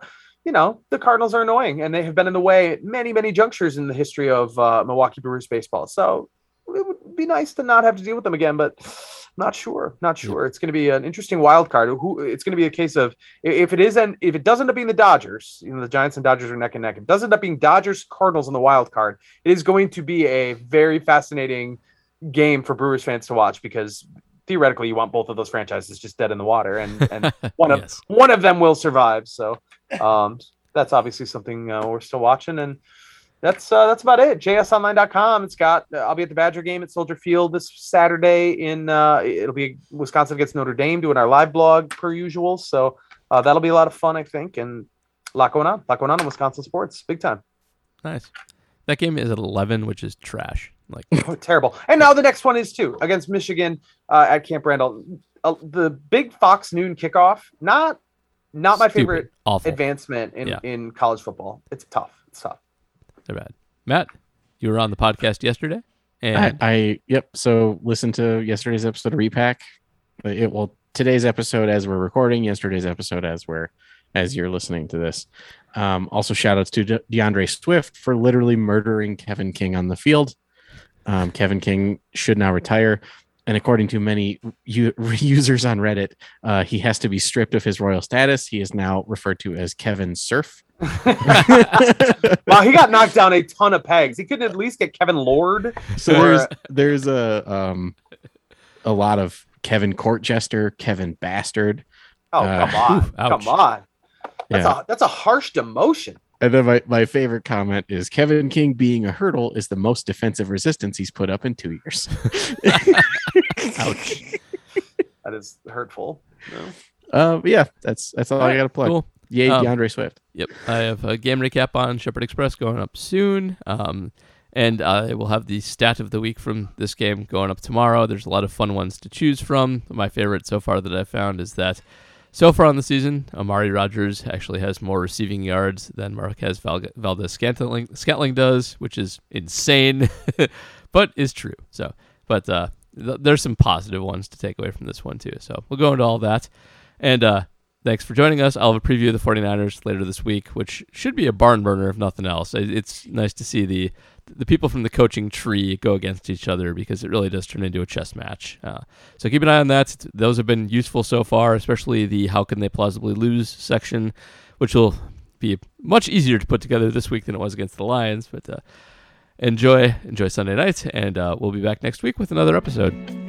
you know the Cardinals are annoying and they have been in the way at many many junctures in the history of uh, Milwaukee Brewers baseball. So it would be nice to not have to deal with them again, but not sure, not sure. It's going to be an interesting wild card. Who it's going to be a case of if it isn't if it does end up being the Dodgers, you know the Giants and Dodgers are neck and neck. If it does end up being Dodgers Cardinals in the wild card, it is going to be a very fascinating game for Brewers fans to watch because theoretically you want both of those franchises just dead in the water and and one of Yes. one of them will survive. So um, that's obviously something uh, we're still watching, and that's uh, that's about it. JSOnline.com. It's got. Uh, I'll be at the Badger game at Soldier Field this Saturday. In uh, it'll be Wisconsin against Notre Dame, doing our live blog per usual. So uh, that'll be a lot of fun, I think, and a lot going on. A lot going on in Wisconsin sports, big time. Nice. That game is at 11, which is trash. Like Oh, terrible. And now the next one is too against Michigan uh, at Camp Randall. Uh, the big Fox noon kickoff. Not not my stupid, favorite awful. advancement in, Yeah. in college football. It's tough. It's tough. They're bad. Matt, you were on the podcast yesterday, and I yep. So listen to yesterday's episode of Repack. Uh, It well today's episode as we're recording, yesterday's episode as we're as you're listening to this. Um, also shout outs to De- D'Andre Swift for literally murdering Kevin King on the field. Um, Kevin King should now retire. And according to many u- users on Reddit, uh, he has to be stripped of his royal status. He is now referred to as Kevin Serf. wow, he got knocked down a ton of pegs. He couldn't at least get Kevin Lord. So Or- there's there's a um a lot of Kevin Court Jester, Kevin Bastard, Oh, Uh, come on. Ooh, come on. That's Yeah. a that's a harsh demotion. And then my, my favorite comment is Kevin King being a hurdle is the most defensive resistance he's put up in two years. Ouch. That is hurtful. No. uh, yeah, that's that's all, All I got to plug. Cool. Yay, Um, D'Andre Swift. Yep, I have a game recap on Shepherd Express going up soon. Um, and I will have the stat of the week from this game going up tomorrow. There's a lot of fun ones to choose from. My favorite so far that I've found is that so far on the season, Amari Rodgers actually has more receiving yards than Marquez Val- Valdes Scantling, Scantling does, which is insane, but is true. So, but uh, th- there's some positive ones to take away from this one too. So we'll go into all that. And uh, thanks for joining us. I'll have a preview of the 49ers later this week, which should be a barn burner if nothing else. It's nice to see the the people from the coaching tree go against each other because it really does turn into a chess match. Uh, so keep an eye on that. Those have been useful so far, especially the how can they plausibly lose section, which will be much easier to put together this week than it was against the Lions. But uh, enjoy enjoy Sunday night, and uh, we'll be back next week with another episode.